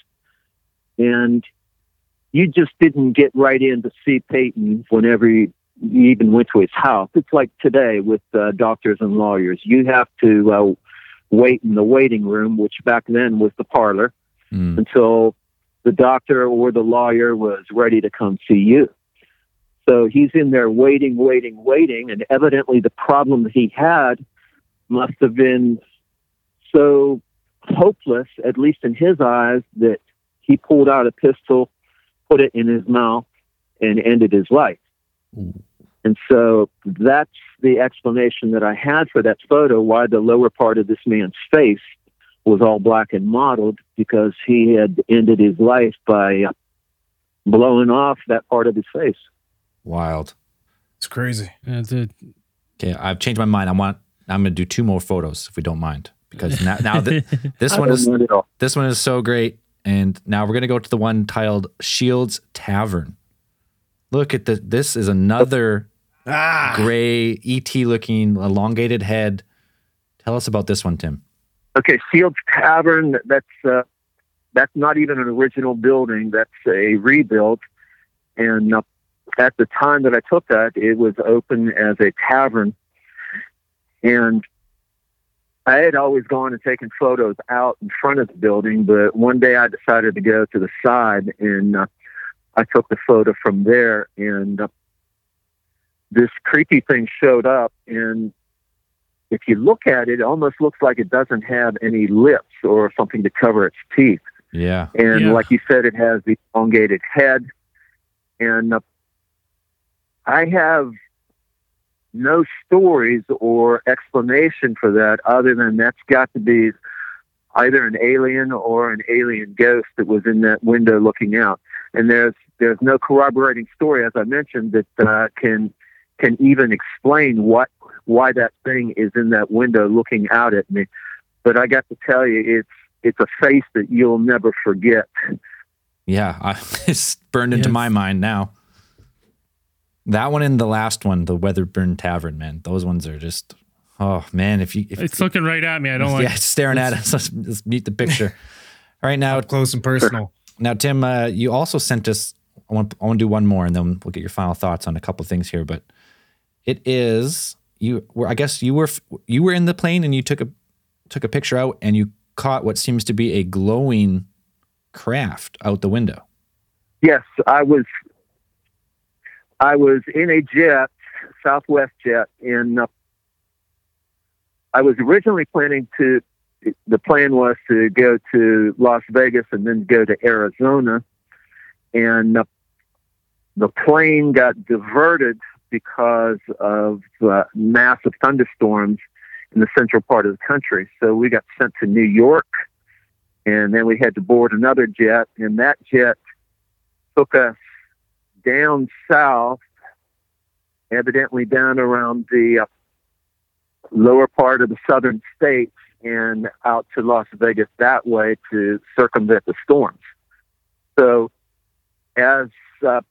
Speaker 5: And you just didn't get right in to see Peyton whenever you, you even went to his house. It's like today with uh, doctors and lawyers. You have to uh, wait in the waiting room, which back then was the parlor,
Speaker 3: Mm.
Speaker 5: until the doctor or the lawyer was ready to come see you. So he's in there waiting, waiting, waiting, and evidently the problem that he had must have been so hopeless, at least in his eyes, that he pulled out a pistol, put it in his mouth, and ended his life. Hmm. And so that's the explanation that I had for that photo, why the lower part of this man's face was all black and mottled, because he had ended his life by blowing off that part of his face.
Speaker 3: Wild.
Speaker 4: It's crazy.
Speaker 2: That's it.
Speaker 3: Okay, I've changed my mind. I want. I'm going to do two more photos if we don't mind, because now, now th- this one is
Speaker 5: mind at all.
Speaker 3: this one is so great. And now we're going to go to the one titled Shields Tavern. Look at the. This is another
Speaker 4: Ah,
Speaker 3: gray ET looking elongated head. Tell us about this one, Tim.
Speaker 5: Okay, Shields Tavern. That's uh, that's not even an original building. That's a rebuild. And uh, at the time that I took that, it was open as a tavern. And I had always gone and taken photos out in front of the building, but one day I decided to go to the side, and uh, I took the photo from there. And uh, this creepy thing showed up, and if you look at it, it almost looks like it doesn't have any lips or something to cover its teeth.
Speaker 3: Yeah.
Speaker 5: And
Speaker 2: Yeah.
Speaker 5: like you said, it has the elongated head. And uh, I have no stories or explanation for that other than that's got to be either an alien or an alien ghost that was in that window looking out. And there's there's no corroborating story, as I mentioned, that uh, can can even explain what why that thing is in that window looking out at me. But I got to tell you, it's it's a face that you'll never forget.
Speaker 3: Yeah. I, it's burned into
Speaker 2: Yes.
Speaker 3: my mind now. That one and the last one, the Wetherburn Tavern, man. Those ones are just. Oh man, if you if
Speaker 2: It's looking right at me. I don't like.
Speaker 3: yeah, it's staring at us. Let's, let's mute the picture. All right, now
Speaker 4: up close and personal.
Speaker 3: Now, Tim, uh, you also sent us. I want. I want to do one more, and then we'll get your final thoughts on a couple things here. But it is you. Were I guess you were you were in the plane and you took a took a picture out and you caught what seems to be a glowing craft out the window.
Speaker 5: Yes, I was. I was in a jet, Southwest jet, in. Uh, I was originally planning to. The plan was to go to Las Vegas and then go to Arizona, and uh, the plane got diverted because of uh, massive thunderstorms in the central part of the country. So we got sent to New York, and then we had to board another jet, and that jet took us down south, evidently down around the uh, lower part of the southern states and out to Las Vegas that way to circumvent the storms. So, as uh,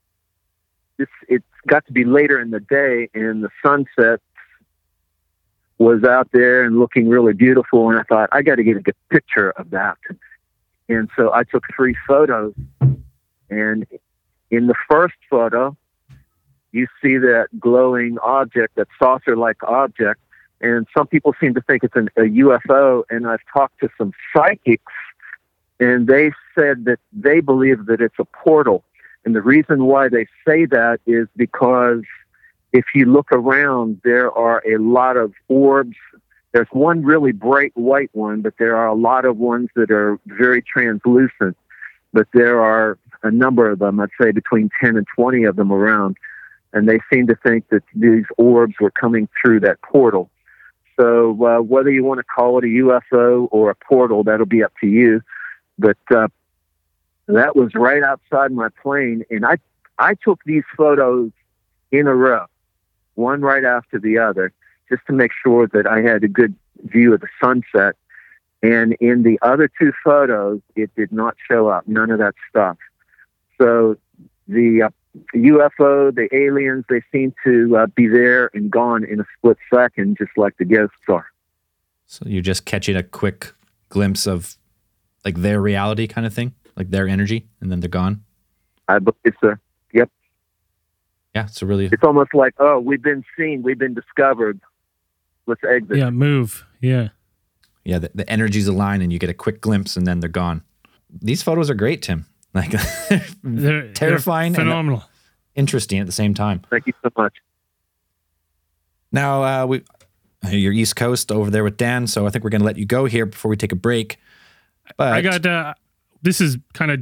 Speaker 5: it's, it's got to be later in the day, and the sunset was out there and looking really beautiful, and I thought I got to get a good picture of that. And so I took three photos, and in the first photo, you see that glowing object, that saucer like object. And some people seem to think it's an, a UFO. And I've talked to some psychics, and they said that they believe that it's a portal. And the reason why they say that is because if you look around, there are a lot of orbs. There's one really bright white one, but there are a lot of ones that are very translucent. But there are a number of them, I'd say between 10 and 20 of them around. And they seem to think that these orbs were coming through that portal. So uh, whether you want to call it a UFO or a portal, that'll be up to you. But uh, that was right outside my plane, and I I took these photos in a row, one right after the other, just to make sure that I had a good view of the sunset. And in the other two photos, it did not show up. None of that stuff. So the uh, UFO, the aliens, they seem to uh, be there and gone in a split second, just like the ghosts are.
Speaker 3: So you're just catching a quick glimpse of like their reality kind of thing, like their energy, and then they're gone.
Speaker 5: I believe so. Yep.
Speaker 3: Yeah, it's a really
Speaker 5: It's almost like, oh, we've been seen, we've been discovered. Let's exit.
Speaker 2: Yeah, move. Yeah.
Speaker 3: yeah the, the energies align, and you get a quick glimpse, and then they're gone. These photos are great, Tim. Like
Speaker 2: They're
Speaker 3: Terrifying
Speaker 2: they're
Speaker 3: and-
Speaker 2: phenomenal.
Speaker 3: interesting at the same time.
Speaker 5: Thank you so much.
Speaker 3: Now uh, we you're East Coast over there with Dan, so I think we're going to let you go here before we take a break. But
Speaker 2: I got uh, this is kind of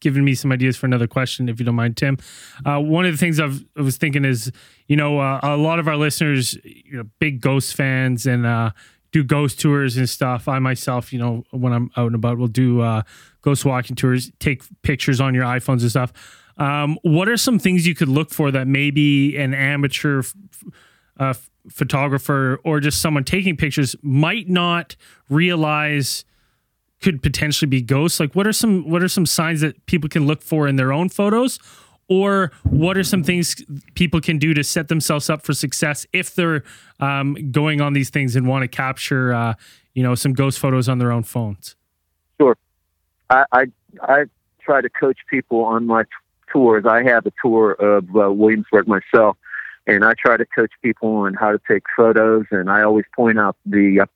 Speaker 2: giving me some ideas for another question, if you don't mind, Tim. Uh, one of the things I've, I was thinking is, you know, uh, a lot of our listeners, you know, big ghost fans and uh, do ghost tours and stuff. I myself, you know, when I'm out and about, will do uh, ghost walking tours, take pictures on your iPhones and stuff. Um, what are some things you could look for that maybe an amateur f- uh, photographer or just someone taking pictures might not realize could potentially be ghosts like what are some what are some signs that people can look for in their own photos or what are some things people can do to set themselves up for success if they're um, going on these things and want to capture uh, you know some ghost photos on their own phones sure
Speaker 5: I, I, I try to coach people on my t- tours. I have a tour of uh, Williamsburg myself, and I try to coach people on how to take photos. And I always point out the uh,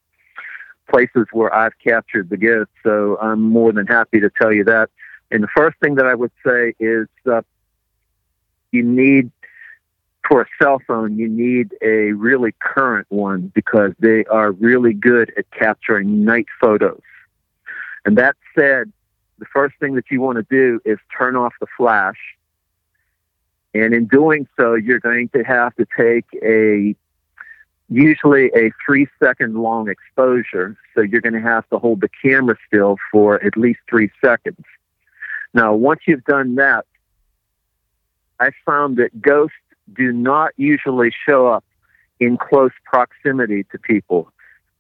Speaker 5: places where I've captured the gifts. So I'm more than happy to tell you that. And the first thing that I would say is uh, you need for a cell phone, you need a really current one because they are really good at capturing night photos. And that said, the first thing that you want to do is turn off the flash. And in doing so, you're going to have to take a usually a three second long exposure. So you're going to have to hold the camera still for at least three seconds. Now, once you've done that, I found that ghosts do not usually show up in close proximity to people.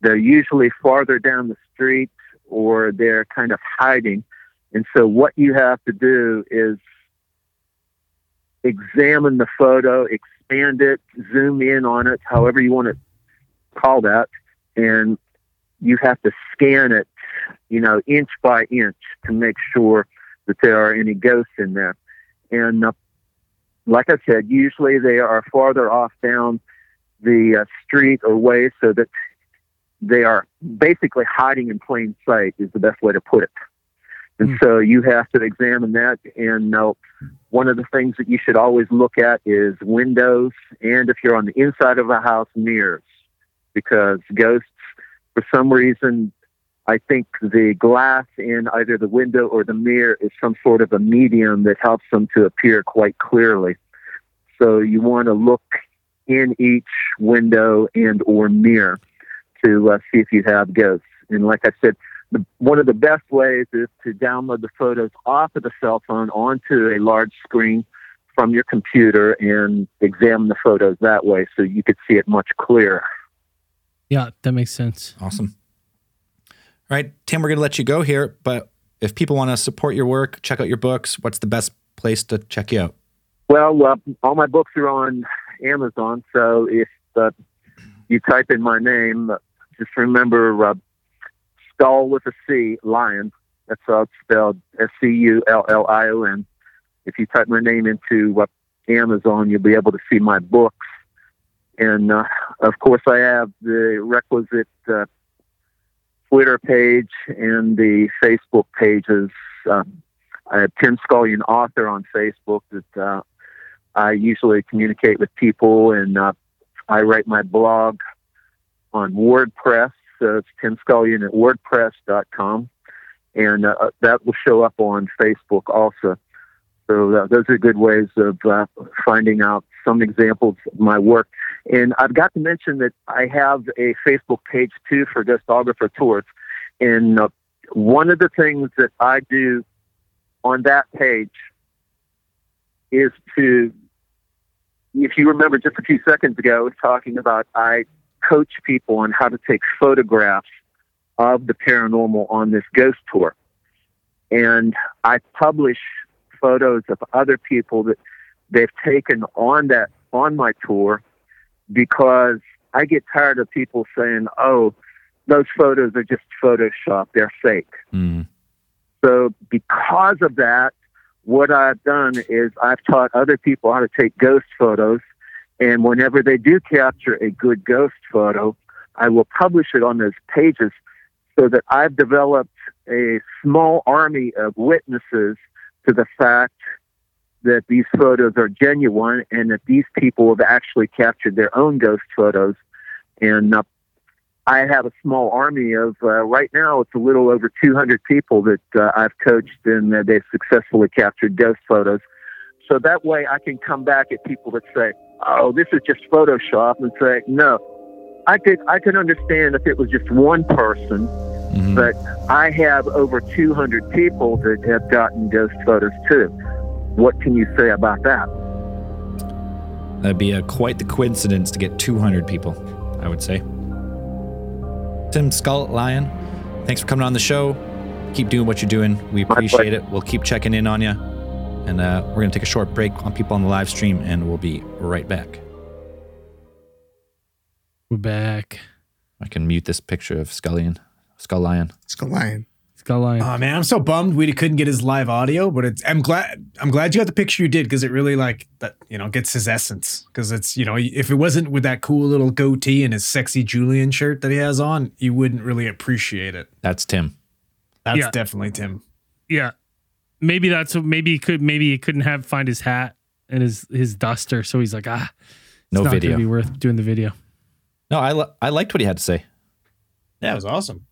Speaker 5: They're usually farther down the street or they're kind of hiding. And so what you have to do is examine the photo, expand it, zoom in on it, however you want to call that, and you have to scan it, you know, inch by inch to make sure that there are any ghosts in there. And uh, like I said, usually they are farther off down the uh, street or way so that they are basically hiding in plain sight is the best way to put it. And
Speaker 2: Mm.
Speaker 5: so you have to examine that. And uh, one of the things that you should always look at is windows, and if you're on the inside of a house, mirrors, because ghosts, for some reason, I think the glass in either the window or the mirror is some sort of a medium that helps them to appear quite clearly. So you want to look in each window and or mirror to uh, see if you have ghosts. And like I said, the, one of the best ways is to download the photos off of the cell phone onto a large screen from your computer and examine the photos that way so you could see it much clearer.
Speaker 2: yeah that makes sense
Speaker 3: Awesome. Right, Tim, we're going to let you go here, but if people want to support your work, check out your books, what's the best place to check you out?
Speaker 5: Well, uh, all my books are on Amazon, so if uh, you type in my name, uh, just remember uh, Skull with a C, Lion. That's how it's spelled S C U L L I O N. If you type my name into uh, Amazon, you'll be able to see my books. And uh, of course, I have the requisite uh, Twitter page and the Facebook pages. Um, I have Tim Scullion, author, on Facebook that uh, I usually communicate with people, and uh, I write my blog on WordPress. So it's Tim Scullion at WordPress.com, and uh, that will show up on Facebook also. So uh, those are good ways of uh, finding out some examples of my work. And I've got to mention that I have a Facebook page too for Ghostographer Tours. And uh, one of the things that I do on that page is to, if you remember just a few seconds ago, I was talking about I coach people on how to take photographs of the paranormal on this ghost tour. And I publish photos of other people that they've taken on that on my tour because I get tired of people saying, "Oh, those photos are just Photoshop; they're fake."
Speaker 3: Mm.
Speaker 5: So, because of that, what I've done is I've taught other people how to take ghost photos, and whenever they do capture a good ghost photo, I will publish it on those pages, so that I've developed a small army of witnesses to the fact that these photos are genuine and that these people have actually captured their own ghost photos. And uh, I have a small army of, uh, right now, it's a little over 200 people that uh, I've coached and they've successfully captured ghost photos. So that way I can come back at people that say, oh, this is just Photoshop and say, no, I could, I could understand if it was just one person,
Speaker 3: Mhm.
Speaker 5: but I have over 200 people that have gotten ghost photos too. What can you say about that?
Speaker 3: That'd be a, quite the coincidence to get 200 people, I would say. Tim Scullion, thanks for coming on the show. Keep doing what you're doing. We appreciate it. We'll keep checking in on you. And uh, we're going to take a short break on people on the live stream, and we'll be right back.
Speaker 2: We're back.
Speaker 3: I can mute this picture of Scullion, Skull Lion.
Speaker 1: Skull Lion.
Speaker 2: Skull Lion.
Speaker 4: Oh man, I'm so bummed we couldn't get his live audio, but it's I'm glad I'm glad you got the picture you did because it really like that you know gets his essence because it's you know if it wasn't with that cool little goatee and his sexy Julian shirt that he has on, you wouldn't really appreciate it.
Speaker 3: That's Tim.
Speaker 4: That's
Speaker 2: Yeah.
Speaker 4: definitely Tim.
Speaker 2: yeah. Maybe that's maybe he could maybe he couldn't have find his hat and his his duster, so he's like ah, it's
Speaker 3: No
Speaker 2: not
Speaker 3: video.
Speaker 2: Gonna be worth doing the video.
Speaker 3: No, I, li- I liked what he had to say.
Speaker 4: Yeah, it was awesome.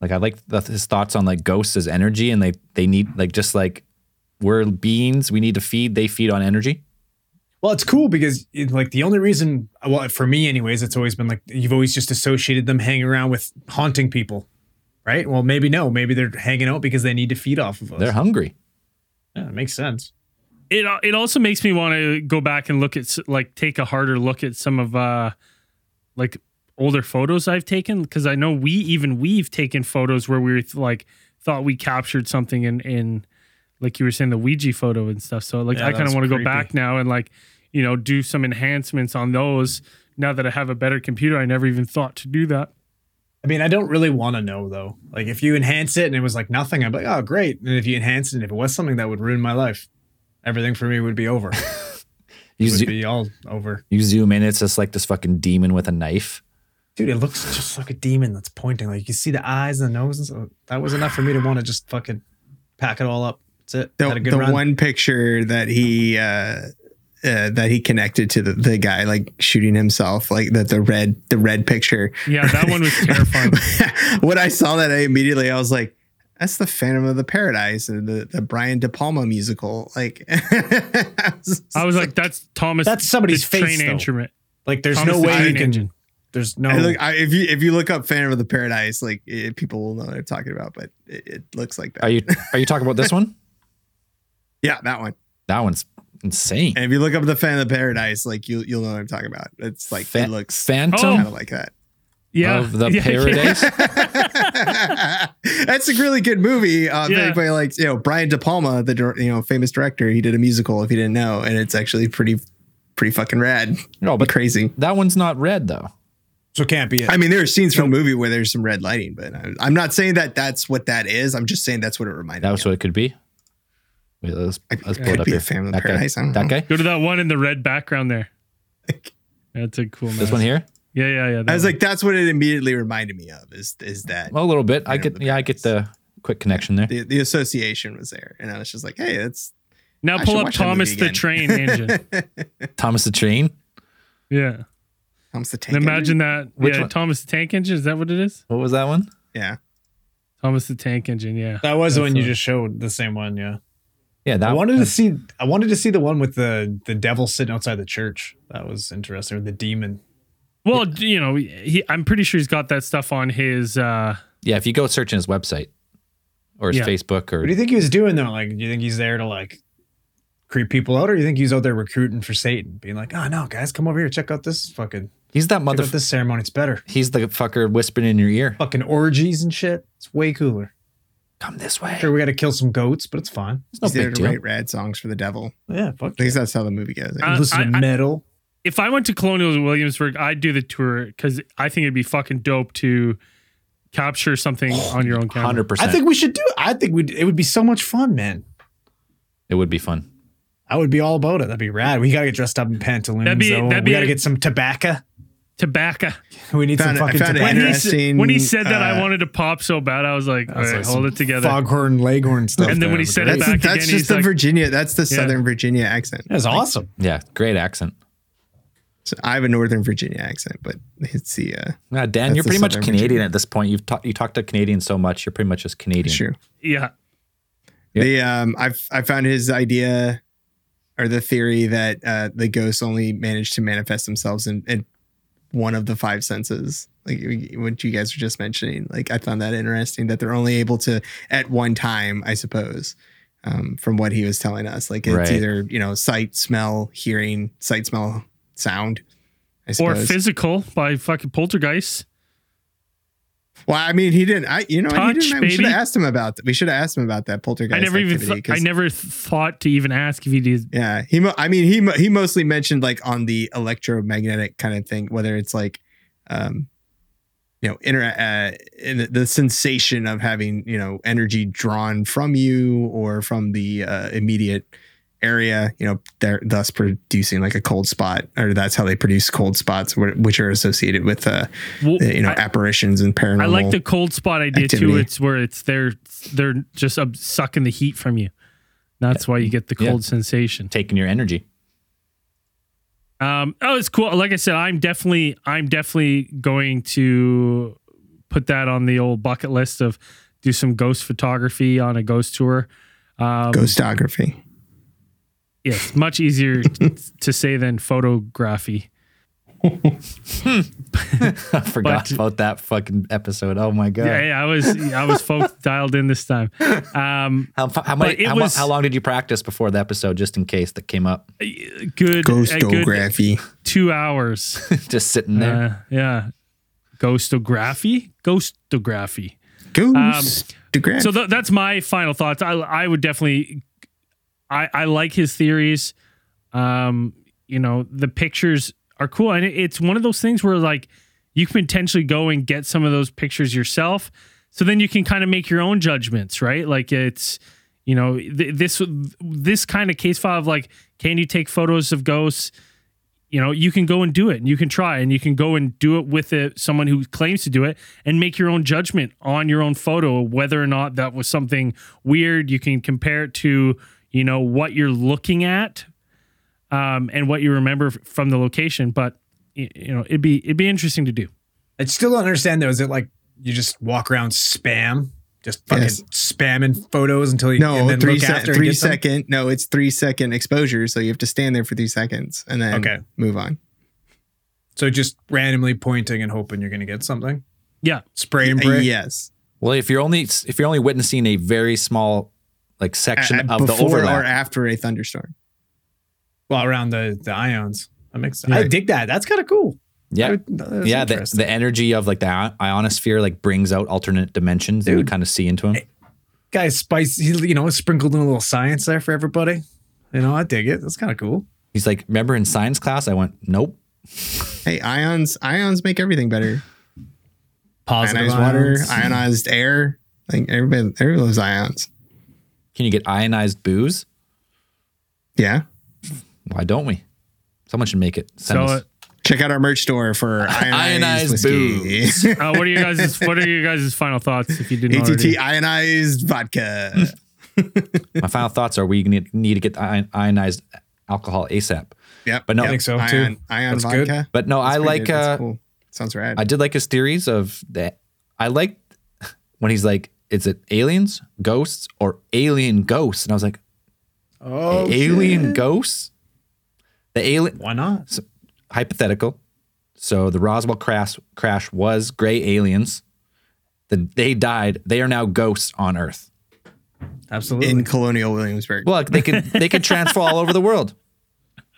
Speaker 3: Like I like the, his thoughts on like ghosts as energy, and they they need like just like we're beings, we need to feed. They feed on energy.
Speaker 4: Well, it's cool because it, like the only reason, well, for me anyways, it's always been like you've always just associated them hanging around with haunting people, right? Well, maybe no, maybe they're hanging out because they need to feed off of us.
Speaker 3: They're hungry.
Speaker 4: yeah, it makes sense.
Speaker 2: It it also makes me want to go back and look at like take a harder look at some of uh like older photos I've taken because I know we even we've taken photos where we were th- like thought we captured something in in like you were saying the Ouija photo and stuff. So like
Speaker 4: Yeah,
Speaker 2: I kind of want to go back now and like you know do some enhancements on those. Now that I have a better computer, I never even thought to do that.
Speaker 4: I mean, I don't really want to know though. Like if you enhance it and it was like nothing, I'm like, oh great. And if you enhance it, and if it was something that would ruin my life, everything for me would be over. It
Speaker 3: You,
Speaker 4: would
Speaker 3: zo-
Speaker 4: be all over.
Speaker 3: you zoom in, it's just like this fucking demon with a knife.
Speaker 4: Dude, it looks just like a demon that's pointing. Like you see the eyes and the nose. And so that was enough for me to want to just fucking pack it all up. That's it.
Speaker 1: The,
Speaker 4: Had a good
Speaker 1: the
Speaker 4: run.
Speaker 1: one picture that he uh, uh, that he connected to the, the guy like shooting himself, like that the red the red picture.
Speaker 2: Yeah, that one was terrifying.
Speaker 1: when I saw that, I immediately I was like, "That's the Phantom of the Paradise and the the Brian De Palma musical." Like, I was,
Speaker 2: I was like, that's Thomas.
Speaker 4: That's somebody's
Speaker 2: the train
Speaker 4: face, though.
Speaker 2: instrument.
Speaker 4: Like there's
Speaker 2: Thomas
Speaker 4: no way you can.
Speaker 2: Engine.
Speaker 4: There's no.
Speaker 1: I look, I, if you if you look up Phantom of the Paradise, like it, people will know what I'm talking about, but it, it looks like that.
Speaker 3: Are you are you talking about this one?
Speaker 1: yeah, that one.
Speaker 3: That one's insane.
Speaker 1: And if you look up the Phantom of the Paradise, like you you'll know what I'm talking about. It's like
Speaker 3: Fa-
Speaker 1: it looks
Speaker 3: Phantom
Speaker 1: kind of like that.
Speaker 2: Yeah,
Speaker 3: of the
Speaker 2: Yeah, yeah.
Speaker 3: Paradise.
Speaker 1: That's a really good movie. Uh, if
Speaker 2: Yeah.
Speaker 1: anybody likes, you know, Brian De Palma, the you know famous director, he did a musical. If you didn't know, and it's actually pretty pretty fucking rad.
Speaker 3: No,
Speaker 1: But
Speaker 3: but
Speaker 1: crazy.
Speaker 3: that one's not red though.
Speaker 4: So it can't be it.
Speaker 1: I mean, there are scenes from the movie where there's some red lighting, but I- I'm not saying that that's what that is. I'm just saying that's what it reminded
Speaker 3: That
Speaker 1: me.
Speaker 3: was what it could be. Wait, let's
Speaker 1: of.
Speaker 3: let's pull it up
Speaker 1: be
Speaker 3: here.
Speaker 1: a Phantom
Speaker 3: that guy.
Speaker 1: Paradise. I don't
Speaker 3: That guy.
Speaker 2: Go to that one in the red background there. That's a cool.
Speaker 3: One.
Speaker 2: This
Speaker 3: one here.
Speaker 2: Yeah, yeah, yeah. that
Speaker 1: I was
Speaker 2: one.
Speaker 1: like, that's what it immediately reminded me of. Is is that
Speaker 3: Well, a little bit. I get.
Speaker 1: of the
Speaker 3: Yeah, I get the quick connection there.
Speaker 1: the, the association was there, and I was just like, hey, that's
Speaker 2: now
Speaker 1: I
Speaker 2: pull up Thomas the. Train Engine.
Speaker 3: Thomas the Train.
Speaker 2: Yeah,
Speaker 1: Thomas the Tank.
Speaker 2: and imagine
Speaker 1: Engine?
Speaker 2: that.
Speaker 3: Which
Speaker 2: yeah,
Speaker 3: one?
Speaker 2: Thomas the Tank Engine. Is that what it is?
Speaker 3: What was that one?
Speaker 1: Yeah,
Speaker 2: Thomas the Tank Engine. Yeah.
Speaker 4: that was the one you
Speaker 2: a-
Speaker 4: just showed. The same one, yeah.
Speaker 3: Yeah, that
Speaker 4: I wanted to see. I wanted to see the one with the the devil sitting outside the church. That was interesting. Or the demon.
Speaker 2: Well, you know, he. I'm pretty sure he's got that stuff on his. uh
Speaker 3: Yeah, if you go search in his website or his
Speaker 2: Yeah.
Speaker 3: Facebook or
Speaker 4: What do you think he was doing though? Like, do you think he's there to like creep people out, or you think he's out there recruiting for Satan, being like, "Oh no, guys, come over here, check out this fucking,
Speaker 3: He's that
Speaker 4: check
Speaker 3: mother.
Speaker 4: out this ceremony. It's better.
Speaker 3: He's the fucker whispering in your ear.
Speaker 4: Fucking orgies and shit. It's way cooler.
Speaker 3: Come this way.
Speaker 4: Sure, we got to kill some goats, but it's fine.
Speaker 3: It's no
Speaker 1: He's there
Speaker 3: big
Speaker 1: to
Speaker 3: deal.
Speaker 1: write rad songs for the devil.
Speaker 4: Yeah, fuck.
Speaker 1: At least that's how the movie goes.
Speaker 2: Uh,
Speaker 4: Listen to
Speaker 2: I- I-
Speaker 4: metal.
Speaker 2: if I went to Colonial Williamsburg, I'd do the tour because I think it'd be fucking dope to capture something on your own camera.
Speaker 3: Hundred
Speaker 4: I think we should do. I think we. It would be so much fun, man.
Speaker 3: it would be fun.
Speaker 4: I would be all about it. That'd be rad. We gotta get dressed up in pantaloons.
Speaker 2: That'd be-
Speaker 4: though.
Speaker 2: that'd
Speaker 4: we
Speaker 2: be
Speaker 4: gotta
Speaker 2: a-
Speaker 4: get some tobacco.
Speaker 2: Tobacco.
Speaker 4: We need
Speaker 1: Found
Speaker 4: some
Speaker 1: I
Speaker 4: fucking
Speaker 1: found
Speaker 2: When
Speaker 4: tobacco.
Speaker 2: he, said, when he said that, I
Speaker 1: uh,
Speaker 2: wanted to pop so bad. I was like, all
Speaker 4: That's
Speaker 2: right,
Speaker 4: like
Speaker 2: hold it together.
Speaker 4: Foghorn Leghorn stuff.
Speaker 2: And then when he said it
Speaker 1: That's,
Speaker 2: back
Speaker 1: that's
Speaker 2: again,
Speaker 1: just
Speaker 2: he's
Speaker 1: the
Speaker 2: like-
Speaker 1: Virginia. That's the
Speaker 2: Yeah.
Speaker 1: Southern Virginia accent.
Speaker 4: That's awesome.
Speaker 3: Yeah, great accent.
Speaker 1: So I have a Northern Virginia accent, but it's the uh,
Speaker 3: Yeah, Dan, you're pretty much
Speaker 1: Southern
Speaker 3: Canadian
Speaker 1: Virginia.
Speaker 3: at this point. You've talked you talked to Canadians so much, you're pretty much just Canadian.
Speaker 1: true.
Speaker 2: yeah.
Speaker 1: The um, I've I found his idea or the theory that uh, the ghosts only manage to manifest themselves in, in one of the five senses. Like what you guys were just mentioning. Like I found that interesting that they're only able to at one time, I suppose. Um, from what he was telling us, like it's
Speaker 3: Right.
Speaker 1: either you know sight, smell, hearing, sight, smell, sound. I
Speaker 2: Or physical by fucking poltergeist.
Speaker 1: Well, I mean, he didn't. I, you know,
Speaker 2: Touch,
Speaker 1: he didn't. We should have asked him about. That. We should have asked him about that poltergeist.
Speaker 2: I never even th- I never thought to even ask if he did.
Speaker 1: Yeah, he. mo- I mean, he he mostly mentioned like on the electromagnetic kind of thing, whether it's like, um, you know, inter- uh, in the, the sensation of having you know energy drawn from you or from the uh, immediate area, you know, they're thus producing like a cold spot, or that's how they produce cold spots, which are associated with uh,
Speaker 2: Well,
Speaker 1: you know
Speaker 2: I,
Speaker 1: apparitions and paranormal.
Speaker 2: I like the cold spot idea too. It's where it's they're they're just uh, sucking the heat from you. That's why you get the
Speaker 3: Yeah.
Speaker 2: cold sensation.
Speaker 3: Taking your energy.
Speaker 2: Um, oh, it's cool. Like I said, I'm definitely, I'm definitely going to put that on the old bucket list of do some ghost photography on a ghost tour. Um,
Speaker 1: ghostography.
Speaker 2: Yes, much easier t- to say than photography.
Speaker 3: I forgot
Speaker 2: But-
Speaker 3: about that fucking episode. Oh my god.
Speaker 2: Yeah, yeah, I was, I was folk dialed in this time. Um,
Speaker 3: How, how, many, how,
Speaker 2: was-
Speaker 3: how long did you practice before the episode, just in case that came up?
Speaker 2: good, a good
Speaker 1: Ghostography.
Speaker 2: two hours.
Speaker 3: just sitting there.
Speaker 2: Uh, yeah, ghostography, ghostography.
Speaker 1: Ghostography.
Speaker 2: So th- that's my final thoughts. I I would definitely I I like his theories. Um, you know, the pictures are cool and it's one of those things where like you can potentially go and get some of those pictures yourself. So then you can kind of make your own judgments, right? Like it's you know, th- this this kind of case file of like can you take photos of ghosts? you know you can go and do it and you can try and you can go and do it with a, someone who claims to do it and make your own judgment on your own photo whether or not that was something weird you can compare it to you know what you're looking at um, and what you remember f- from the location but y- you know it'd be it'd be interesting to do
Speaker 4: I still don't understand though. Is it like you just walk around spam, just fucking
Speaker 1: Yes.
Speaker 4: spamming photos until you and
Speaker 1: no,
Speaker 4: then
Speaker 1: three,
Speaker 4: look
Speaker 1: se-
Speaker 4: after and
Speaker 1: three
Speaker 4: get them?
Speaker 1: No, it's three second exposure. So you have to stand there for three seconds and then
Speaker 4: Okay.
Speaker 1: move on.
Speaker 4: So just randomly pointing and hoping you're going to get something.
Speaker 2: yeah
Speaker 4: Spray and
Speaker 1: Uh,
Speaker 4: pray.
Speaker 1: yes.
Speaker 3: Well, if you're only if you're only witnessing a very small like section
Speaker 1: A-
Speaker 3: of the
Speaker 1: before
Speaker 3: overlap,
Speaker 1: or after a thunderstorm.
Speaker 4: Well, around the the ions. That makes sense.
Speaker 1: Yeah.
Speaker 4: I dig that. That's kind of cool.
Speaker 3: yeah,
Speaker 4: I- that's
Speaker 3: yeah, the, the energy of like the ion- ionosphere like brings out alternate dimensions, and you
Speaker 4: Dude.
Speaker 3: kind of see into them.
Speaker 4: Guys, spice. You know, sprinkled in a little science there for everybody. You know, I dig it. That's kind of cool.
Speaker 3: He's like, "Remember in science class?" I went, "Nope."
Speaker 1: Hey, ions ions make everything better.
Speaker 4: Positive
Speaker 1: ionized water, ionized air. Like everybody, everybody loves ions.
Speaker 3: Can you get ionized booze?
Speaker 1: Yeah.
Speaker 3: Why don't we? Someone should make it. Send
Speaker 2: so
Speaker 3: us-
Speaker 2: uh,
Speaker 1: Check out our merch store for ionized,
Speaker 3: Ionized
Speaker 1: whiskey.
Speaker 2: uh, what are you guys what are your guys final thoughts if you didn't
Speaker 1: ATT
Speaker 2: already?
Speaker 1: ionized vodka.
Speaker 3: My final thoughts are: we need, need to get ionized alcohol ASAP.
Speaker 1: Yep.
Speaker 3: But no-
Speaker 1: yep.
Speaker 3: I
Speaker 4: think so,
Speaker 1: Ion,
Speaker 4: too.
Speaker 1: Ion
Speaker 4: That's good.
Speaker 1: vodka.
Speaker 3: But no,
Speaker 1: That's
Speaker 3: I like. uh
Speaker 1: cool. Sounds rad.
Speaker 3: I did like his theories of that. I liked when he's like, "Is it aliens, ghosts, or alien ghosts?" And I was like,
Speaker 4: Oh,
Speaker 3: "Alien ghosts." The alien
Speaker 4: Why not?
Speaker 3: hypothetical. So the Roswell crash crash was gray aliens. The, they died. They are now ghosts on Earth.
Speaker 4: Absolutely.
Speaker 1: in Colonial Williamsburg.
Speaker 3: Well, they could they could transfer all over the world.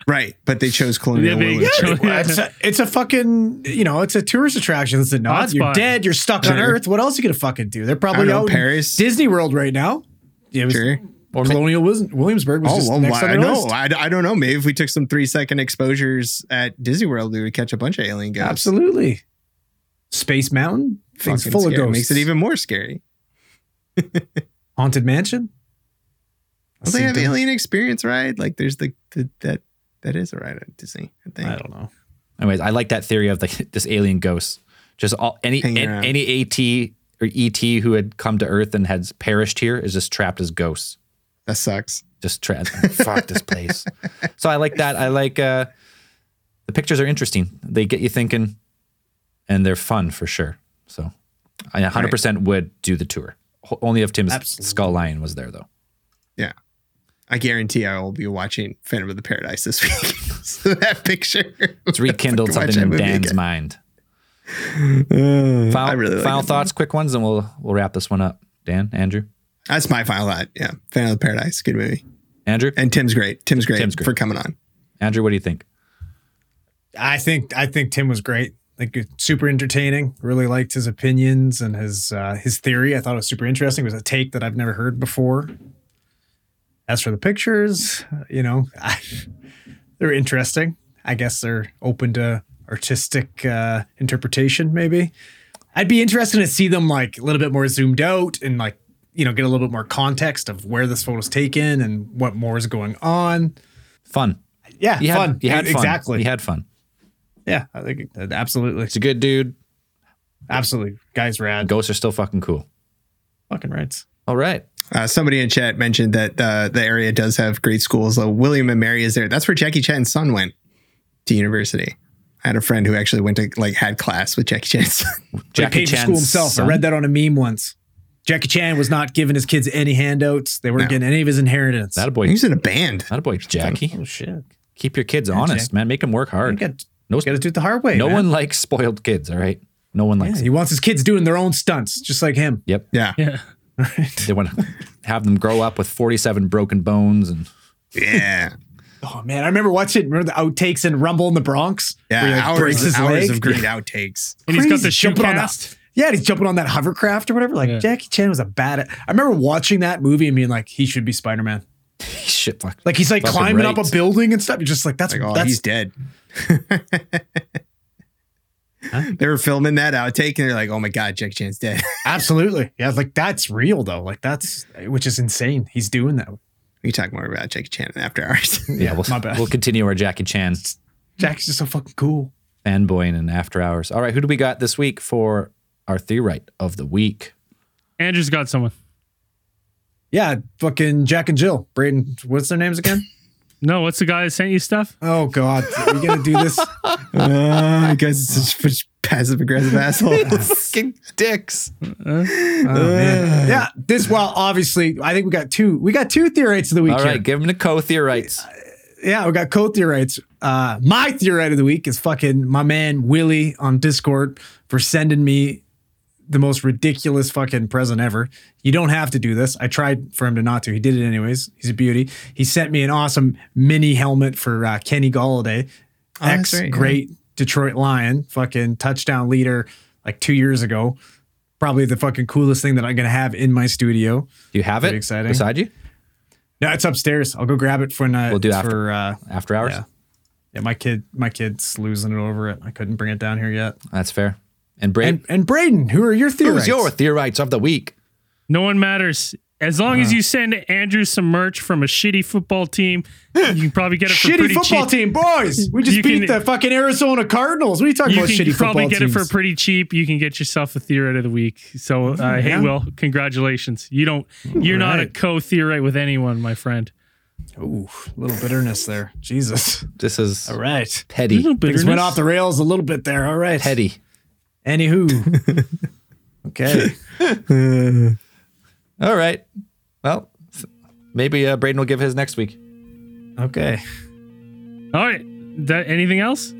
Speaker 1: Right, but they chose Colonial
Speaker 2: Yeah, they-
Speaker 1: Williamsburg.
Speaker 2: Yeah.
Speaker 4: it's, a, it's a fucking, you know, it's a tourist attraction. Is it not? You're
Speaker 2: Hotspot.
Speaker 4: dead. You're stuck on Earth. What else are you gonna fucking do? They're probably
Speaker 1: don't
Speaker 4: out
Speaker 1: Paris.
Speaker 4: Disney World right now. Yeah, was
Speaker 1: Sure.
Speaker 3: Or
Speaker 4: Colonial Wis- Williamsburg was
Speaker 1: Oh,
Speaker 4: just
Speaker 1: well,
Speaker 4: next
Speaker 1: I
Speaker 4: on the
Speaker 1: know.
Speaker 4: list.
Speaker 1: I, I don't know. Maybe if we took some three second exposures at Disney World, we would catch a bunch of alien ghosts.
Speaker 4: Absolutely. Space Mountain, things
Speaker 1: Fucking
Speaker 4: full of ghosts.
Speaker 1: Makes it even more scary.
Speaker 4: Haunted Mansion.
Speaker 1: Well, they have
Speaker 4: them.
Speaker 1: alien experience ride. Like there's the, the that that is a ride at Disney. I think.
Speaker 4: I don't know.
Speaker 3: Anyways, I like that theory of like this alien ghost. Just all any
Speaker 1: Hanging
Speaker 3: an- any AT or ET who had come to Earth and has perished here is just trapped as ghosts.
Speaker 1: That sucks.
Speaker 3: Just tra- fuck this place. So I like that. I like uh the pictures are interesting. They get you thinking, and they're fun for sure. So I 100 percent would do the tour. Only if Tim's
Speaker 4: Absolutely.
Speaker 3: Scullion was there though.
Speaker 1: Yeah. I guarantee I will be watching Phantom of the Paradise this week. so that picture.
Speaker 3: It's rekindled
Speaker 1: Fucking
Speaker 3: something in Dan's
Speaker 1: again.
Speaker 3: mind.
Speaker 1: Uh,
Speaker 3: Final,
Speaker 1: really like
Speaker 3: final
Speaker 1: it.
Speaker 3: thoughts, quick ones, and we'll we'll wrap this one up. Dan, Andrew,
Speaker 1: That's my final thought. Yeah. Phantom of the Paradise. Good movie.
Speaker 3: Andrew,
Speaker 1: And Tim's great. Tim's great,
Speaker 3: Tim's great.
Speaker 1: for coming on.
Speaker 3: Andrew. What do you think?
Speaker 4: I think I think Tim was great. Like super entertaining. Really liked his opinions and his uh, his theory. I thought it was super interesting. It was a take that I've never heard before. As for the pictures, you know, they're interesting. I guess they're open to artistic uh, interpretation. Maybe I'd be interested to see them like a little bit more zoomed out and like you know get a little bit more context of where this photo's taken and what more is going on.
Speaker 3: Fun.
Speaker 4: Yeah,
Speaker 3: You had,
Speaker 4: fun.
Speaker 3: You had fun.
Speaker 4: exactly.
Speaker 3: You had fun.
Speaker 4: yeah, I think absolutely.
Speaker 3: He's a good dude.
Speaker 4: Absolutely. Guys rad.
Speaker 3: Ghosts are still fucking cool.
Speaker 4: Fucking rights.
Speaker 3: All right.
Speaker 1: Uh, somebody in chat mentioned that uh, the area does have great schools. Uh, William and Mary is there. That's where Jackie Chan's son went to university. I had a friend who actually went to like had class with Jackie Chan's son.
Speaker 4: He paid school himself. I read that on a meme once. Jackie Chan was not giving his kids any handouts. They weren't
Speaker 1: No.
Speaker 4: getting any of his inheritance.
Speaker 3: That a boy.
Speaker 1: He's in a band.
Speaker 3: That a boy, Jackie.
Speaker 4: oh shit!
Speaker 3: Keep your kids honest,
Speaker 4: Jack.
Speaker 3: man. Make them work
Speaker 4: You
Speaker 3: hard.
Speaker 4: got,
Speaker 3: No,
Speaker 4: got to do it the hard way.
Speaker 3: no
Speaker 4: man.
Speaker 3: one likes spoiled kids. All right. No one
Speaker 4: Yeah,
Speaker 3: likes.
Speaker 4: he wants his kids doing their own stunts, just like him.
Speaker 3: Yep.
Speaker 1: Yeah.
Speaker 2: Yeah.
Speaker 3: They want to have them grow up with 47 broken bones and
Speaker 1: Yeah.
Speaker 4: Oh man, I remember watching. Remember the outtakes in Rumble in the Bronx?
Speaker 1: Yeah.
Speaker 4: Where he, like,
Speaker 1: hours
Speaker 4: breaks his
Speaker 1: hours
Speaker 4: leg?
Speaker 1: of great outtakes.
Speaker 2: And he's got
Speaker 4: Crazy.
Speaker 2: the shoe
Speaker 4: Jumping on that-
Speaker 2: cast.
Speaker 4: Yeah, and he's jumping on that hovercraft or whatever. Like
Speaker 2: Yeah.
Speaker 4: Jackie Chan was a bad. I remember watching that movie and being like, he should be Spider Man.
Speaker 3: shit. Fuck.
Speaker 4: Like he's like
Speaker 3: Fucking
Speaker 4: climbing up a building and stuff. You're just like, that's
Speaker 1: Like, oh,
Speaker 4: that's
Speaker 1: he's dead. They were filming that outtake and they're like, oh my God, Jackie Chan's dead.
Speaker 4: Absolutely. Yeah, like that's real though. Like that's which is insane. He's doing that.
Speaker 1: we talk more about Jackie Chan in after hours.
Speaker 3: Yeah, we'll,
Speaker 4: my bad.
Speaker 3: we'll continue our Jackie Chan
Speaker 4: Jack's just so fucking cool.
Speaker 3: fanboying and after hours. All right. Who do we got this week for our theorite of the week?
Speaker 2: Andrew's got someone.
Speaker 4: Yeah, fucking Jack and Jill. Braden, what's their names again?
Speaker 2: No, what's the guy that sent you stuff?
Speaker 4: Oh God, are we gonna do this?
Speaker 1: Uh, you guys are such passive aggressive assholes.
Speaker 3: Fucking dicks.
Speaker 4: Oh man. Yeah, this well, obviously, I think we got two. We got two theorites of the week.
Speaker 3: All
Speaker 4: here.
Speaker 3: right. Give him the co-theorites.
Speaker 4: yeah, we got co-theorites. Uh, my theorite of the week is fucking my man Willie on Discord for sending me the most ridiculous fucking present ever. You don't have to do this. I tried for him to not to. He did it anyways. He's a beauty. He sent me an awesome mini helmet for uh, Kenny Golladay,
Speaker 1: Oh,
Speaker 4: ex
Speaker 1: right, yeah.
Speaker 4: great Detroit Lion, fucking touchdown leader, like two years ago. Probably the fucking coolest thing that I'm gonna have in my studio.
Speaker 3: Do you have
Speaker 4: Pretty
Speaker 3: it
Speaker 4: exciting.
Speaker 3: beside you
Speaker 4: No, it's upstairs. I'll go grab it for uh,
Speaker 3: We'll do after.
Speaker 4: for uh,
Speaker 3: after hours?
Speaker 4: yeah. Yeah, my kid, my kid's losing it over it. I couldn't bring it down here yet.
Speaker 3: That's fair. And Braden,
Speaker 4: And and Braden, who are your theories?
Speaker 3: who's your theorites of the week?
Speaker 2: No one matters. As long as you send Andrew some merch from a shitty football team, you can probably get it for
Speaker 4: shitty
Speaker 2: pretty
Speaker 4: football
Speaker 2: cheap.
Speaker 4: team, boys? We just
Speaker 2: You
Speaker 4: beat
Speaker 2: can-
Speaker 4: the fucking Arizona Cardinals. What are you talking
Speaker 2: You
Speaker 4: about?
Speaker 2: can
Speaker 4: shitty
Speaker 2: probably
Speaker 4: football
Speaker 2: get it for pretty cheap. You can get yourself a theorite of the week. So, uh, hey. Will, congratulations. You don't. You're not a co-theorite with anyone, my friend.
Speaker 4: Ooh, a little bitterness there. Jesus.
Speaker 3: This is
Speaker 4: All right.
Speaker 3: petty.
Speaker 4: Things went off the rails a little bit there. All right.
Speaker 3: Petty.
Speaker 4: Anywho. okay.
Speaker 3: All right. Well, maybe uh, Braden will give his next week.
Speaker 4: Okay.
Speaker 2: All right. That anything else?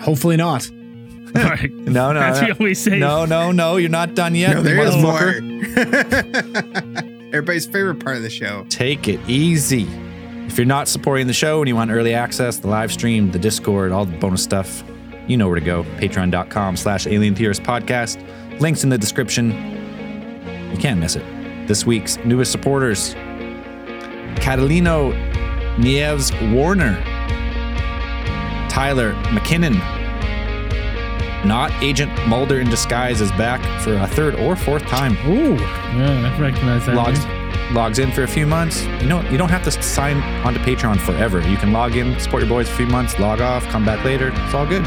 Speaker 4: Hopefully not.
Speaker 2: All right.
Speaker 3: No, no,
Speaker 2: That's
Speaker 3: no.
Speaker 2: what we always say.
Speaker 3: No, no, no. You're not done yet.
Speaker 1: no, there is more. everybody's favorite part of the show.
Speaker 3: Take it easy. If you're not supporting the show and you want early access, the live stream, the Discord, all the bonus stuff, you know where to go. Patreon.com slash Alien Theorist Podcast. Links in the description. You can't miss it. This week's newest supporters Catalino Nieves Warner, Tyler McKinnon, not Agent Mulder in disguise is back for a third or fourth time.
Speaker 2: Ooh, yeah, I recognize that.
Speaker 3: Logs
Speaker 2: name.
Speaker 3: Logs in for a few months. You know, you don't have to sign onto Patreon forever. You can log in, support your boys for a few months, log off, come back later. It's all good.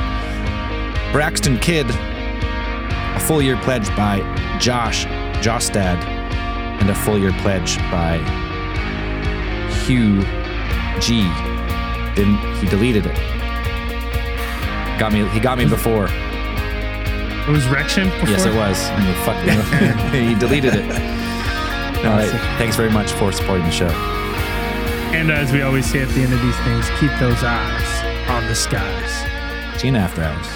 Speaker 3: Braxton Kidd, a full year pledge by Josh Jostad, and a full year pledge by Hugh G. Then he deleted it. Got me. He got me before.
Speaker 2: It was Rection?
Speaker 3: Yes, it was. Fuck, he deleted it. All right. Thanks very much for supporting the show.
Speaker 2: And as we always say at the end of these things, keep those eyes on the skies.
Speaker 3: See you in after hours.